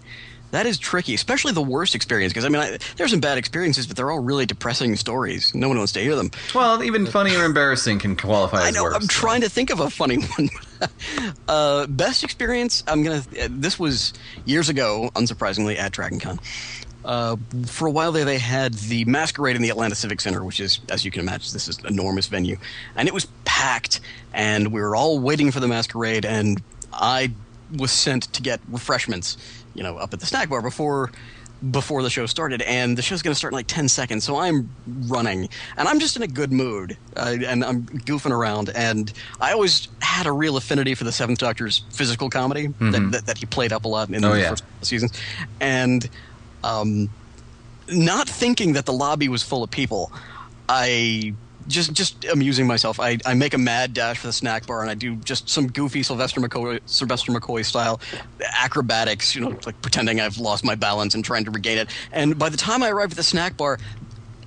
That is tricky, especially the worst experience. Because I mean, I, there's some bad experiences, but they're all really depressing stories. No one wants to hear them. Well, even funny or embarrassing can qualify I know. I'm trying to think of a funny one. uh, best experience. I'm gonna. This was years ago, unsurprisingly, at Dragon Con. Uh, for a while there, they had the masquerade in the Atlanta Civic Center, which is, as you can imagine, this is an enormous venue, and it was packed. And we were all waiting for the masquerade, and I was sent to get refreshments, you know, up at the snack bar before before the show started, and the show's going to start in like 10 seconds. So I'm running, and I'm just in a good mood, uh, and I'm goofing around. And I always had a real affinity for the Seventh Doctor's physical comedy that, that, that he played up a lot in Mm-hmm. Oh, the yeah. first seasons. And um, not thinking that the lobby was full of people, I just just amusing myself. I, I make a mad dash for the snack bar and I do just some goofy Sylvester McCoy Sylvester McCoy style acrobatics, you know, like pretending I've lost my balance and trying to regain it. And by the time I arrived at the snack bar,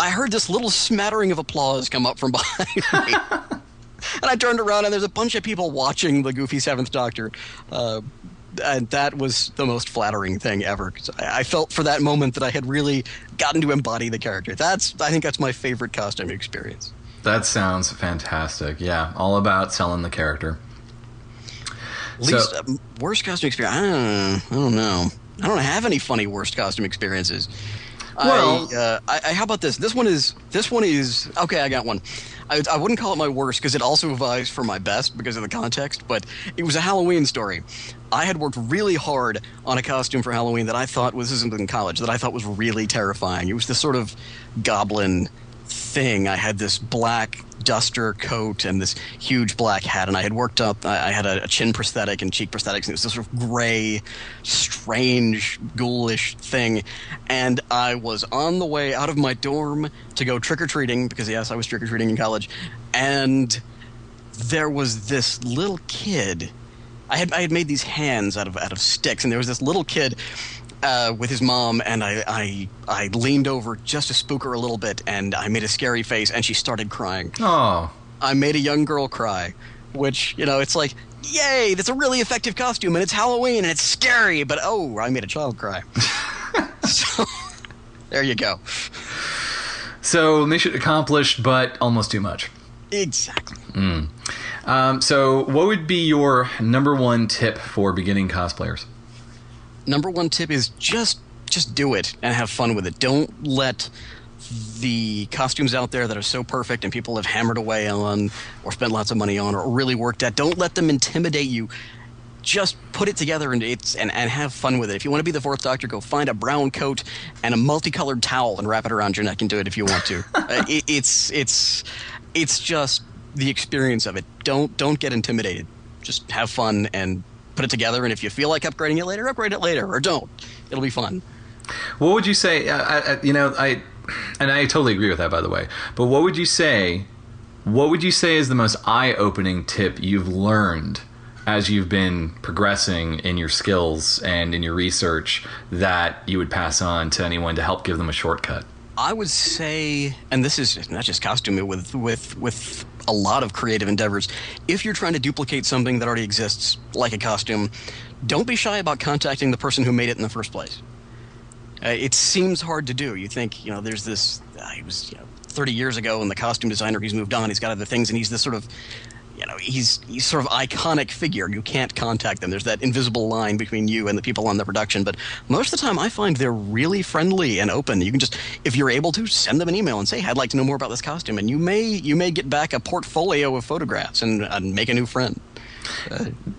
I heard this little smattering of applause come up from behind me. and I turned around and there's a bunch of people watching the goofy Seventh Doctor. Uh, and that was the most flattering thing ever. I, I felt for that moment that I had really gotten to embody the character. That's I think that's my favorite costume experience. That sounds fantastic. Yeah, all about selling the character. Least So- um, worst costume experience. I don't, I don't know. I don't have any funny worst costume experiences. Well- I, uh, I, I, how about this? This one is this one is okay. I got one. I, I wouldn't call it my worst because it also vies for my best because of the context. But it was a Halloween story. I had worked really hard on a costume for Halloween that I thought was this is in college that I thought was really terrifying. It was this sort of goblin thing. I had this black duster coat and this huge black hat, and I had worked up. I, had a, a chin prosthetic and cheek prosthetics, and it was this sort of gray, strange, ghoulish thing. And I was on the way out of my dorm to go trick or treating because yes, I was trick or treating in college, and there was this little kid. I had I had made these hands out of out of sticks, and there was this little kid uh, with his mom, and I, I I leaned over just to spook her a little bit, and I made a scary face, and she started crying. Oh, I made a young girl cry, which you know it's like, yay, that's a really effective costume, and it's Halloween, and it's scary, but oh, I made a child cry. so there you go. so mission accomplished, but almost too much. Exactly. Um, so, what would be your number one tip for beginning cosplayers? Number one tip is just just do it and have fun with it. Don't let the costumes out there that are so perfect and people have hammered away on or spent lots of money on or really worked at, don't let them intimidate you. Just put it together and it's and, and have fun with it. If you want to be the fourth doctor, go find a brown coat and a multicolored towel and wrap it around your neck and do it if you want to. uh, it, it's it's it's just the experience of it. Don't don't get intimidated. Just have fun and put it together. And if you feel like upgrading it later, upgrade it later, or don't. It'll be fun. What would you say? Uh, I, I, you know, I and I totally agree with that, by the way. But what would you say? What would you say is the most eye-opening tip you've learned as you've been progressing in your skills and in your research that you would pass on to anyone to help give them a shortcut? I would say, and this is not just costume, with with with a lot of creative endeavors. If you're trying to duplicate something that already exists, like a costume, don't be shy about contacting the person who made it in the first place. Uh, it seems hard to do. You think, you know, there's this. Uh, he was, you know, 30 years ago, and the costume designer. He's moved on. He's got other things, and he's this sort of you know he's he's sort of iconic figure. You can't contact them. There's that invisible line between you and the people on the production. But most of the time i find they're really friendly and open. You can just if you're able to send them an email and say hey, i'd like to know more about this costume. And you may you may get back a portfolio of photographs and, and make a new friend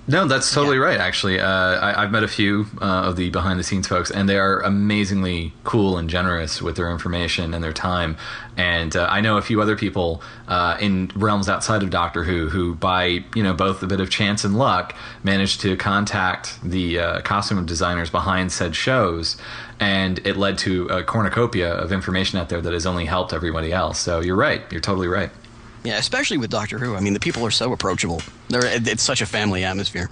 No, that's totally Yeah. right. Actually, uh, I, I've met a few uh, of the behind-the-scenes folks, and they are amazingly cool and generous with their information and their time. And uh, I know a few other people uh, in realms outside of Doctor Who who, by you know both a bit of chance and luck, managed to contact the uh, costume designers behind said shows, and it led to a cornucopia of information out there that has only helped everybody else. So you're right. You're totally right. yeah especially with doctor who i mean the people are so approachable They're, it's such a family atmosphere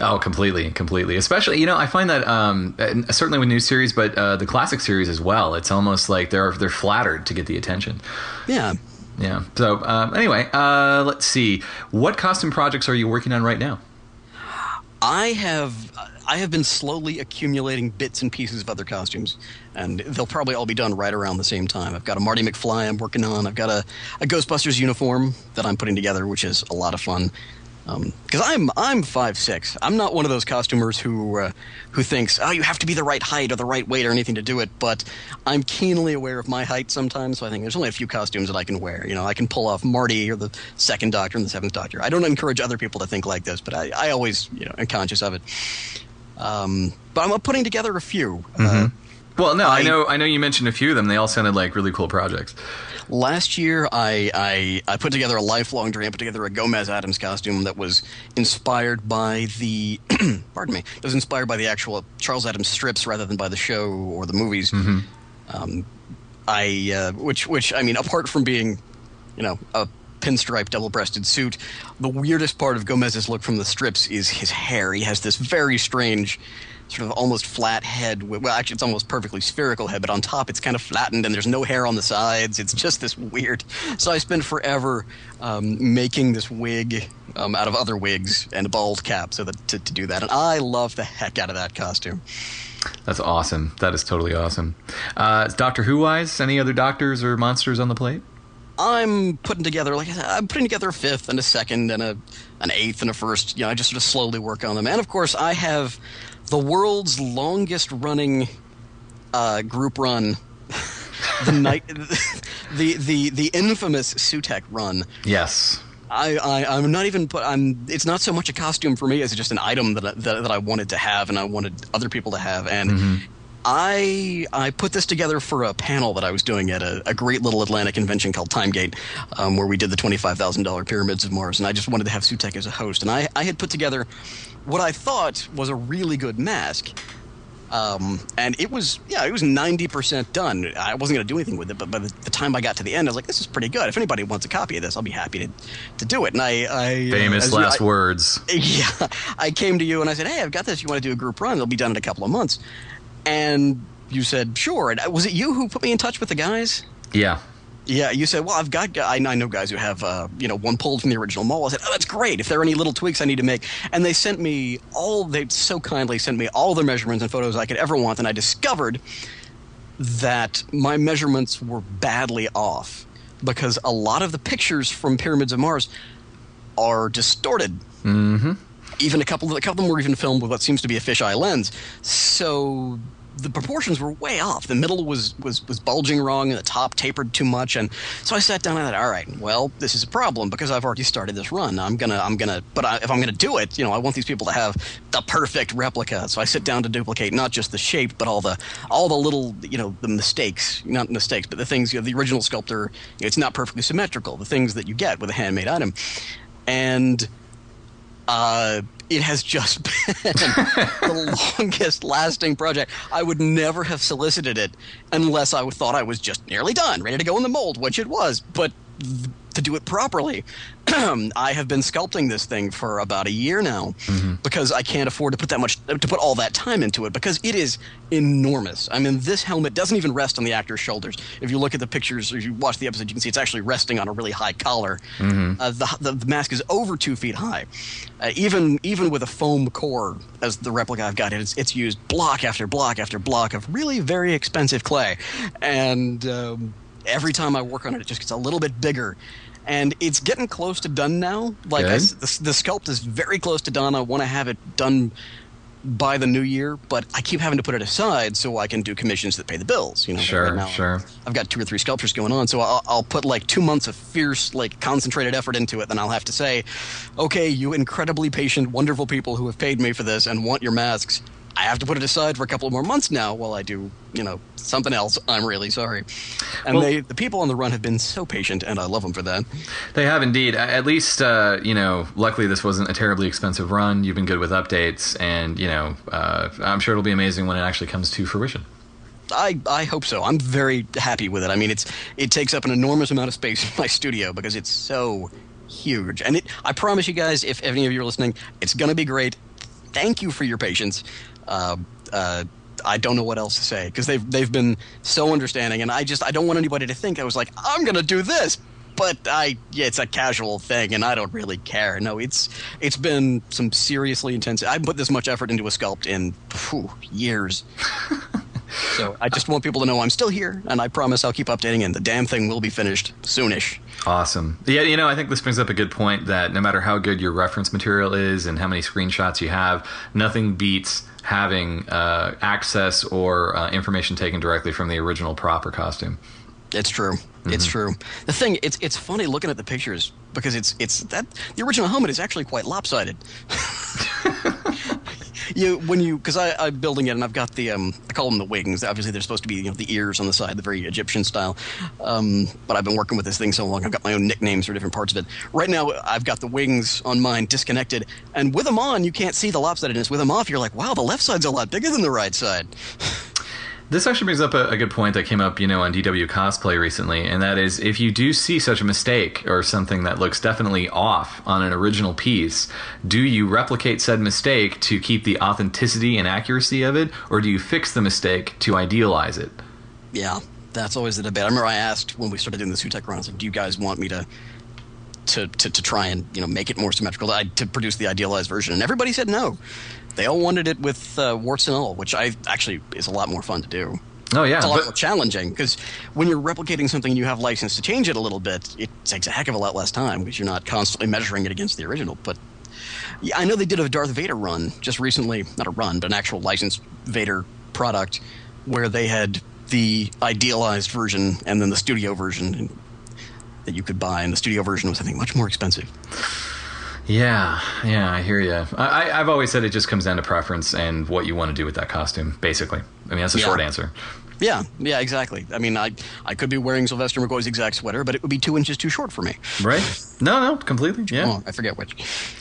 Oh, completely, completely. Especially, you know, I find that um, uh, certainly with new series, but uh, the classic series as well. It's almost like they're they're flattered to get the attention. yeah Yeah. So um, anyway, uh, let's see. What costume projects are you working on right now? I have I have been slowly accumulating bits and pieces of other costumes, and they'll probably all be done right around the same time. I've got a Marty McFly I'm working on. I've got a, a Ghostbusters uniform that I'm putting together, which is a lot of fun. Because I'm I'm five six. I'm not one of those costumers who uh, who thinks oh you have to be the right height or the right weight or anything to do it. But I'm keenly aware of my height sometimes, so I think there's only a few costumes that I can wear. You know, I can pull off Marty or the second Doctor and the seventh Doctor. I don't encourage other people to think like this, but I, I always you know am conscious of it. Um, but I'm putting together a few. Uh, Well, no, I, I- know. I know you mentioned a few of them. They all sounded like really cool projects. Last year, I, I I put together a lifelong dream. I put together a Gomez Addams costume that was inspired by the pardon me. It was inspired by the actual Charles Addams strips rather than by the show or the movies. Um, I uh, which which I mean, apart from being, you know, a pinstripe double-breasted suit, the weirdest part of Gomez's look from the strips is his hair. He has this very strange. Sort of almost flat head. with- Well, actually, it's almost perfectly spherical head, but on top it's kind of flattened, and there's no hair on the sides. It's just this weird. So I spent forever um, making this wig um, out of other wigs and a bald cap, so that to, to do that. And I love the heck out of that costume. That's awesome. That is totally awesome. Uh, Doctor Who wise, any other doctors or monsters on the plate? I'm putting together, like I said, I'm putting together a fifth and a second and a an eighth and a first. You know, I just sort of slowly work on them. And of course, I have the world's longest running uh, group run, the night, the the the infamous Sutekh run. Yes. I, I I'm not even put. I'm. It's not so much a costume for me as just an item that I, that, that I wanted to have and I wanted other people to have. And I I put this together for a panel that I was doing at a, a great little Atlanta convention called Timegate, um, where we did the twenty five thousand dollar pyramids of Mars. And I just wanted to have Sutekh as a host. And I I had put together what I thought was a really good mask. Um, and it was, yeah, it was 90% done. I wasn't going to do anything with it, but by the, the time I got to the end, I was like, this is pretty good. If anybody wants a copy of this, I'll be happy to, to do it. And I, I Famous as you- last I- words. Yeah, I came to you and I said, hey, I've got this. You want to do a group run? It'll be done in a couple of months. And you said, sure. And uh, was it you who put me in touch with the guys? Yeah. Yeah, you said, well, I've got, I I know guys who have, uh, you know, one pulled from the original mall. I said, oh, that's great. If there are any little tweaks I need to make. And they sent me all, they so kindly sent me all the measurements and photos I could ever want. And I discovered that my measurements were badly off because a lot of the pictures from Pyramids of Mars are distorted. Mm-hmm. Even a couple, of, a couple of them were even filmed with what seems to be a fisheye lens. So the proportions were way off. The middle was was was bulging wrong, and the top tapered too much. And so I sat down and I thought, all right, well, this is a problem because I've already started this run. I'm gonna, I'm gonna, but I, if I'm gonna do it, you know, I want these people to have the perfect replica. So I sit down to duplicate not just the shape, but all the all the little, you know, the mistakes, not mistakes, but the things. You know, the original sculptor, it's not perfectly symmetrical. The things that you get with a handmade item, and uh, it has just been the longest lasting project. I would never have solicited it unless I thought I was just nearly done, ready to go in the mold, which it was. But to do it properly, I have been sculpting this thing for about a year now because I can't afford to put that much to put all that time into it because it is enormous. I mean, this helmet doesn't even rest on the actor's shoulders. If you look at the pictures or if you watch the episode, you can see it's actually resting on a really high collar. Uh, the, the the mask is over two feet high. Uh, even even with a foam core as the replica I've got, it's it's used block after block after block of really very expensive clay, and um, every time I work on it, it just gets a little bit bigger. And it's getting close to done now. Like I the, the sculpt is very close to done. I want to have it done by the new year, but I keep having to put it aside so I can do commissions that pay the bills. You know, Sure, right now sure. I've got two or three sculptures going on, so I'll, I'll put like two months of fierce, like concentrated effort into it. Then I'll have to say, okay, you incredibly patient, wonderful people who have paid me for this and want your masks. I have to put it aside for a couple of more months now while I do, you know, something else. I'm really sorry. And Well- they, the people on the run have been so patient, and I love them for that. They have indeed. At least, uh, you know, luckily this wasn't a terribly expensive run. You've been good with updates, and, you know, uh, I'm sure it'll be amazing when it actually comes to fruition. I, I hope so. I'm very happy with it. I mean, it's it takes up an enormous amount of space in my studio because it's so huge. And it, I promise you guys, if any of you are listening, it's going to be great. Thank you for your patience. Uh, uh, I don't know what else to say because they've they've been so understanding, and I just I don't want anybody to think I was like I'm to do this. But I, yeah, it's a casual thing, and I don't really care. No, it's it's been some seriously intense. I put this much effort into a sculpt in phew, years. So I just want people to know I'm still here, and I promise I'll keep updating, and the damn thing will be finished soonish. Awesome. Yeah, you know, I think this brings up a good point that no matter how good your reference material is and how many screenshots you have, nothing beats having uh, access or uh, information taken directly from the original proper costume. It's true. It's true. The thing, it's it's funny looking at the pictures because it's it's that the original helmet is actually quite lopsided. you when you because I'm building it and I've got the um I call them the wings. Obviously, they're supposed to be you know the ears on the side, the very Egyptian style. Um, but I've been working with this thing so long, I've got my own nicknames for different parts of it. Right now, I've got the wings on mine disconnected, and with them on, you can't see the lopsidedness. With them off, you're like, wow, the left side's a lot bigger than the right side. This actually brings up a, a good point that came up, you know, on DW cosplay recently, and that is if you do see such a mistake or something that looks definitely off on an original piece, do you replicate said mistake to keep the authenticity and accuracy of it, or do you fix the mistake to idealize it? Yeah, that's always the debate. I remember I asked when we started doing the Sutekh run, I like, "Do you guys want me to, to, to, to try and you know make it more symmetrical, to produce the idealized version?" And everybody said no. They all wanted it with uh, warts and all, which I actually is a lot more fun to do. Oh yeah, It's a lot but- more challenging because when you're replicating something and you have license to change it a little bit, it takes a heck of a lot less time because you're not constantly measuring it against the original. But yeah, I know they did a Darth Vader run just recently, not a run, but an actual licensed Vader product where they had the idealized version and then the studio version that you could buy, and the studio version was I think much more expensive. Yeah, yeah, I hear you. I, I've always said it just comes down to preference and what you want to do with that costume. Basically, I mean that's a Yeah. short answer. Yeah, yeah, exactly. I mean, I I could be wearing Sylvester McCoy's exact sweater, but it would be two inches too short for me. Right? No, no, completely. Yeah. Oh, I forget which.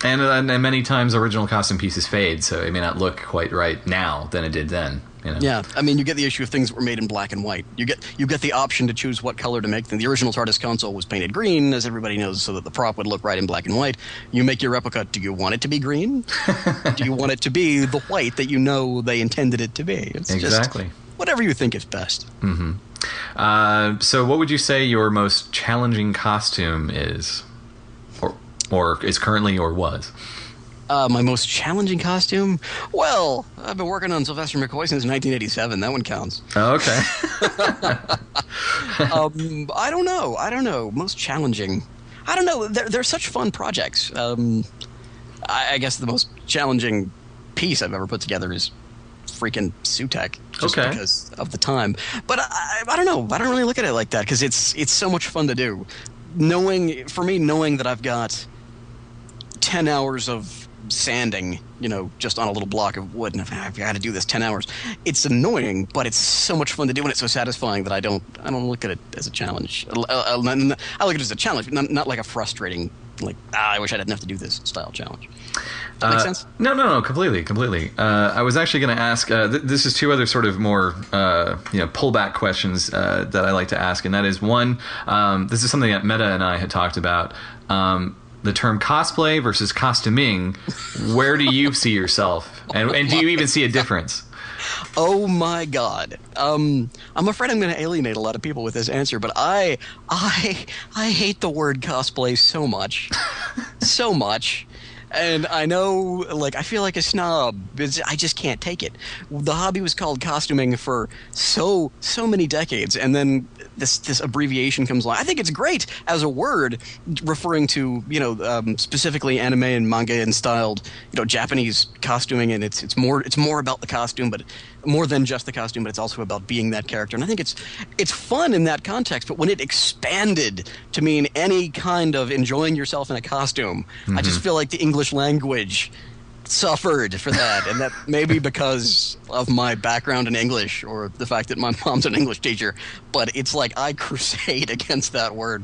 And, uh, and and many times original costume pieces fade, so it may not look quite right now than it did then. You know? Yeah, I mean, you get the issue of things that were made in black and white. You get you get the option to choose what color to make them. The original TARDIS console was painted green, as everybody knows, so that the prop would look right in black and white. You make your replica. Do you want it to be green? do you want it to be the white that you know they intended it to be? It's Exactly. just whatever you think is best. Uh, so, what would you say your most challenging costume is, or or is currently or was? Uh, my most challenging costume? Well, I've been working on Sylvester McCoy since 1987. That one counts. Oh, okay. um, I don't know. I don't know. Most challenging. I don't know. They're, they're such fun projects. Um, I, I guess the most challenging piece I've ever put together is freaking Sutekh, just Okay. because of the time. But I, I, don't know. I don't really look at it like that because it's it's so much fun to do. Knowing for me, knowing that I've got ten hours of sanding, you know, just on a little block of wood, and I've, I've got to do this ten hours. It's annoying, but it's so much fun to do, and it's so satisfying that I don't I don't look at it as a challenge. I, I- uh, uh, I look at it as a challenge, not, not like a frustrating, like ah, I wish I didn't have to do this style challenge. Does that make Uh, sense? No, no, no, completely, completely. Uh, I was actually going to ask. Uh, th- this is two other sort of more, uh, you know, pullback questions uh, that I like to ask, and that is one. Um, this is something that Meta and I had talked about. Um, the term cosplay versus costuming. Where do you see yourself, and, and do you even see a difference? Oh my god. Um, I'm afraid I'm going to alienate a lot of people with this answer, but I, I, I hate the word cosplay so much, so much. And I know, like, I feel like a snob. It's, I just can't take it. The hobby was called costuming for so, so many decades, and then this this abbreviation comes along. I think it's great as a word, referring to you know um, specifically anime and manga and styled you know Japanese costuming, and it's it's more it's more about the costume, but more than just the costume, but it's also about being that character. And I think it's it's fun in that context. But when it expanded to mean any kind of enjoying yourself in a costume, I just mm-hmm. feel like the English language suffered for that and that maybe because of my background in english or the fact that my mom's an english teacher but it's like i crusade against that word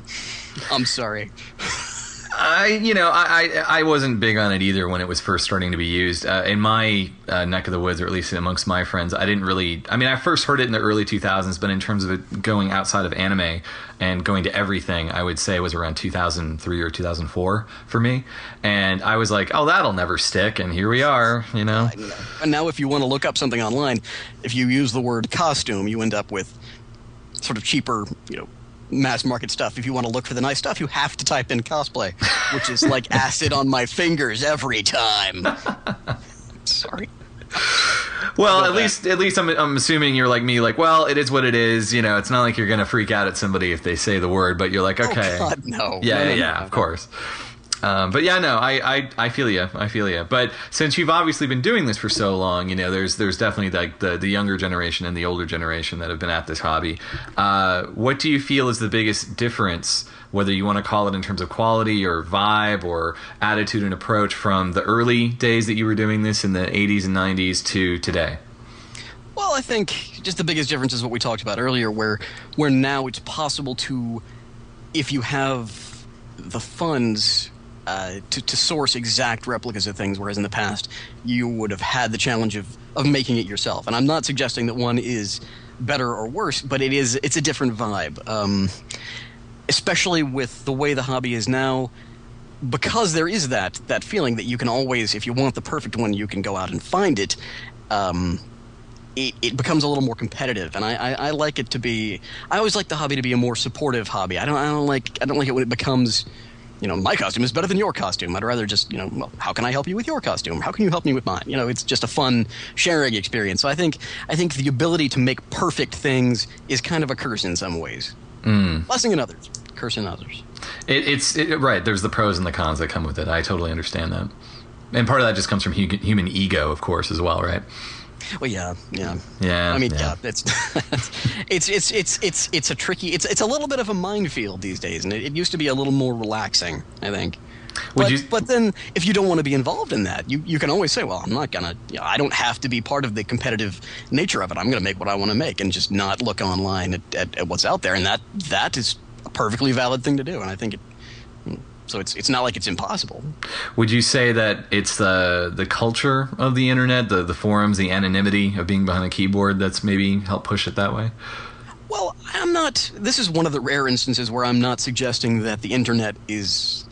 i'm sorry I, you know, I, I, wasn't big on it either when it was first starting to be used. Uh, in my uh, neck of the woods, or at least amongst my friends, I didn't really. I mean, I first heard it in the early 2000s, but in terms of it going outside of anime and going to everything, I would say was around 2003 or 2004 for me. And I was like, oh, that'll never stick. And here we are, you know. and now if you want to look up something online if you use the word costume you end up with sort of cheaper you know mass market stuff if you want to look for the nice stuff you have to type in cosplay which is like acid on my fingers every time sorry Well, at back. least at least I'm, I'm assuming you're like me, like, well, it is what it is. You know, it's not like you're gonna freak out at somebody if they say the word, but you're like, oh, okay, oh god no yeah, No, no, yeah, no, yeah, no, of course. Um, but yeah, no, I, I, I feel you. I feel you. But since you've obviously been doing this for so long, you know, there's there's definitely like the, the younger generation and the older generation that have been at this hobby. Uh, what do you feel is the biggest difference, whether you want to call it in terms of quality or vibe or attitude and approach from the early days that you were doing this in the 80s and 90s to today? Well, I think just the biggest difference is what we talked about earlier, where where now it's possible to, if you have the funds uh, to, to source exact replicas of things, whereas in the past you would have had the challenge of, of making it yourself. And I'm not suggesting that one is better or worse, but it is it's a different vibe. Um, especially with the way the hobby is now, because there is that that feeling that you can always, if you want the perfect one, you can go out and find it. Um, it, it becomes a little more competitive, and I, I, I like it to be. I always like the hobby to be a more supportive hobby. I don't I don't like I don't like it when it becomes you know, my costume is better than your costume. I'd rather just, you know, well, how can I help you with your costume? How can you help me with mine? You know, it's just a fun sharing experience. So I think I think the ability to make perfect things is kind of a curse in some ways. Mm. Blessing in others, curse in others. It, it's it, right. There's the pros and the cons that come with it. I totally understand that, and part of that just comes from human ego, of course, as well, right? Well, yeah, yeah, Yeah. I mean, yeah. yeah, it's it's it's it's it's it's a tricky. It's it's a little bit of a minefield these days, and it, it used to be a little more relaxing. I think. Would But, you- but then, if you don't want to be involved in that, you, you can always say, "Well, I'm not gonna. You know, I don't have to be part of the competitive nature of it. I'm gonna make what I want to make, and just not look online at, at, at what's out there." And that that is a perfectly valid thing to do. And I think it. So it's it's not like it's impossible. Would you say that it's the the culture of the internet, the the forums, the anonymity of being behind a keyboard that's maybe helped push it that way? Well, I'm not. This is one of the rare instances where I'm not suggesting that the internet is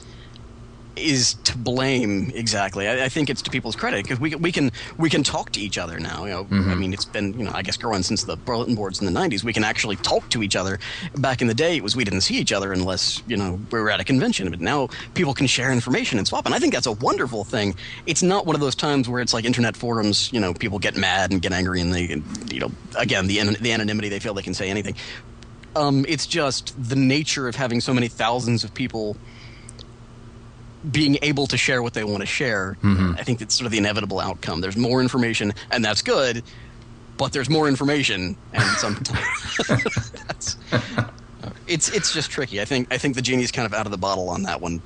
is to blame exactly. I, I think it's to people's credit because we we can we can talk to each other now. You know, I mean, it's been you know I guess growing since the bulletin boards in the '90s. We can actually talk to each other. Back in the day, it was we didn't see each other unless you know we were at a convention. But now people can share information and swap, and I think that's a wonderful thing. It's not one of those times where it's like internet forums. You know, people get mad and get angry, and they you know again the the anonymity they feel they can say anything. Um, it's just the nature of having so many thousands of people being able to share what they want to share. I think that's sort of the inevitable outcome. There's more information, and that's good, but there's more information, and sometimes that's, it's it's just tricky. I think I think the genie's kind of out of the bottle on that one.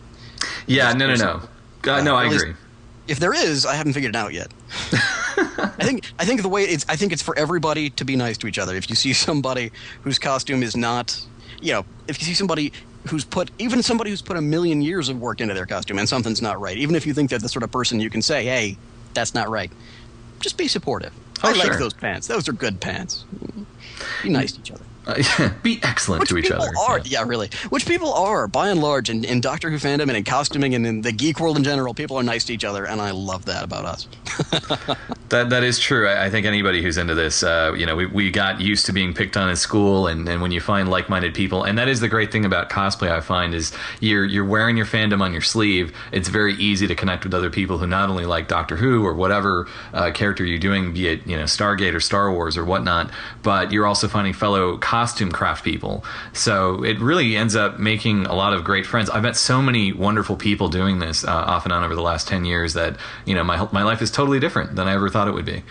Yeah, Just no, no, no. Uh, no, I agree. If there is, I haven't figured it out yet. I think I think the way it's I think it's for everybody to be nice to each other. If you see somebody whose costume is not, you know, if you see somebody who's put even somebody who's put a million years of work into their costume and something's not right, even if you think they're the sort of person you can say, "Hey, that's not right," just be supportive. Oh, I like those pants. Those are good pants. Be nice to each other. Uh, be excellent Which to each people other. are, Yeah. yeah. really. Which people are, by and large, in, in Doctor Who fandom and in costuming and in the geek world in general, people are nice to each other, and I love that about us. That that is true. I, I think anybody who's into this, uh, you know, we, we got used to being picked on in school, and, and when you find like minded people, and that is the great thing about cosplay. I find is you're you're wearing your fandom on your sleeve. It's very easy to connect with other people who not only like Doctor Who or whatever uh, character you're doing, be it you know Stargate or Star Wars or whatnot, but you're also finding fellow costume craft people. So it really ends up making a lot of great friends. I've met so many wonderful people doing this uh, off and on over the last ten years that you know my my life is totally different than I ever thought it would be.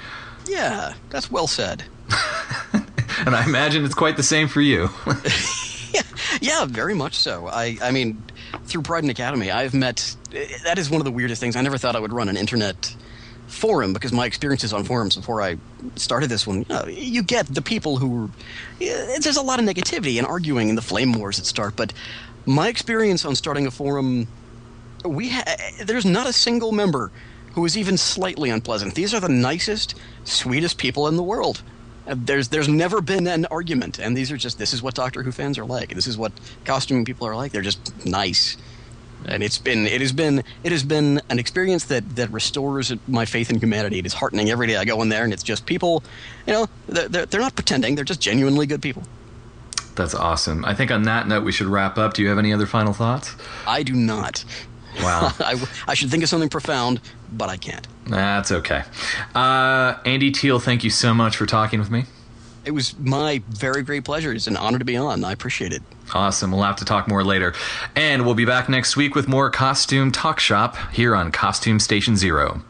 Yeah, that's well said. And I imagine it's quite the same for you. Yeah, yeah, very much so. I, I mean, through Prydonian Academy, I've met. That is one of the weirdest things. I never thought I would run an internet forum because my experiences on forums before I started this one, you, know, you get the people who. yeah, There's a lot of negativity and arguing and the flame wars that start, but my experience on starting a forum, we ha- there's not a single member who is even slightly unpleasant. These are the nicest, sweetest people in the world. Uh, There's there's never been an argument, and these are just this is what Doctor Who fans are like. This is what costuming people are like. They're just nice, and it's been it has been it has been an experience that that restores my faith in humanity. It is heartening every day I go in there, and it's just people, you know, they're they're, they're not pretending. They're just genuinely good people. That's awesome. I think on that note, we should wrap up. Do you have any other final thoughts? I do not. Wow. I, I should think of something profound, but I can't. That's okay. Uh, Andy Teal, thank you so much for talking with me. It was my very great pleasure. It's an honor to be on. I appreciate it. Awesome. We'll have to talk more later. And we'll be back next week with more Costume Talk Shop here on Costume Station Zero.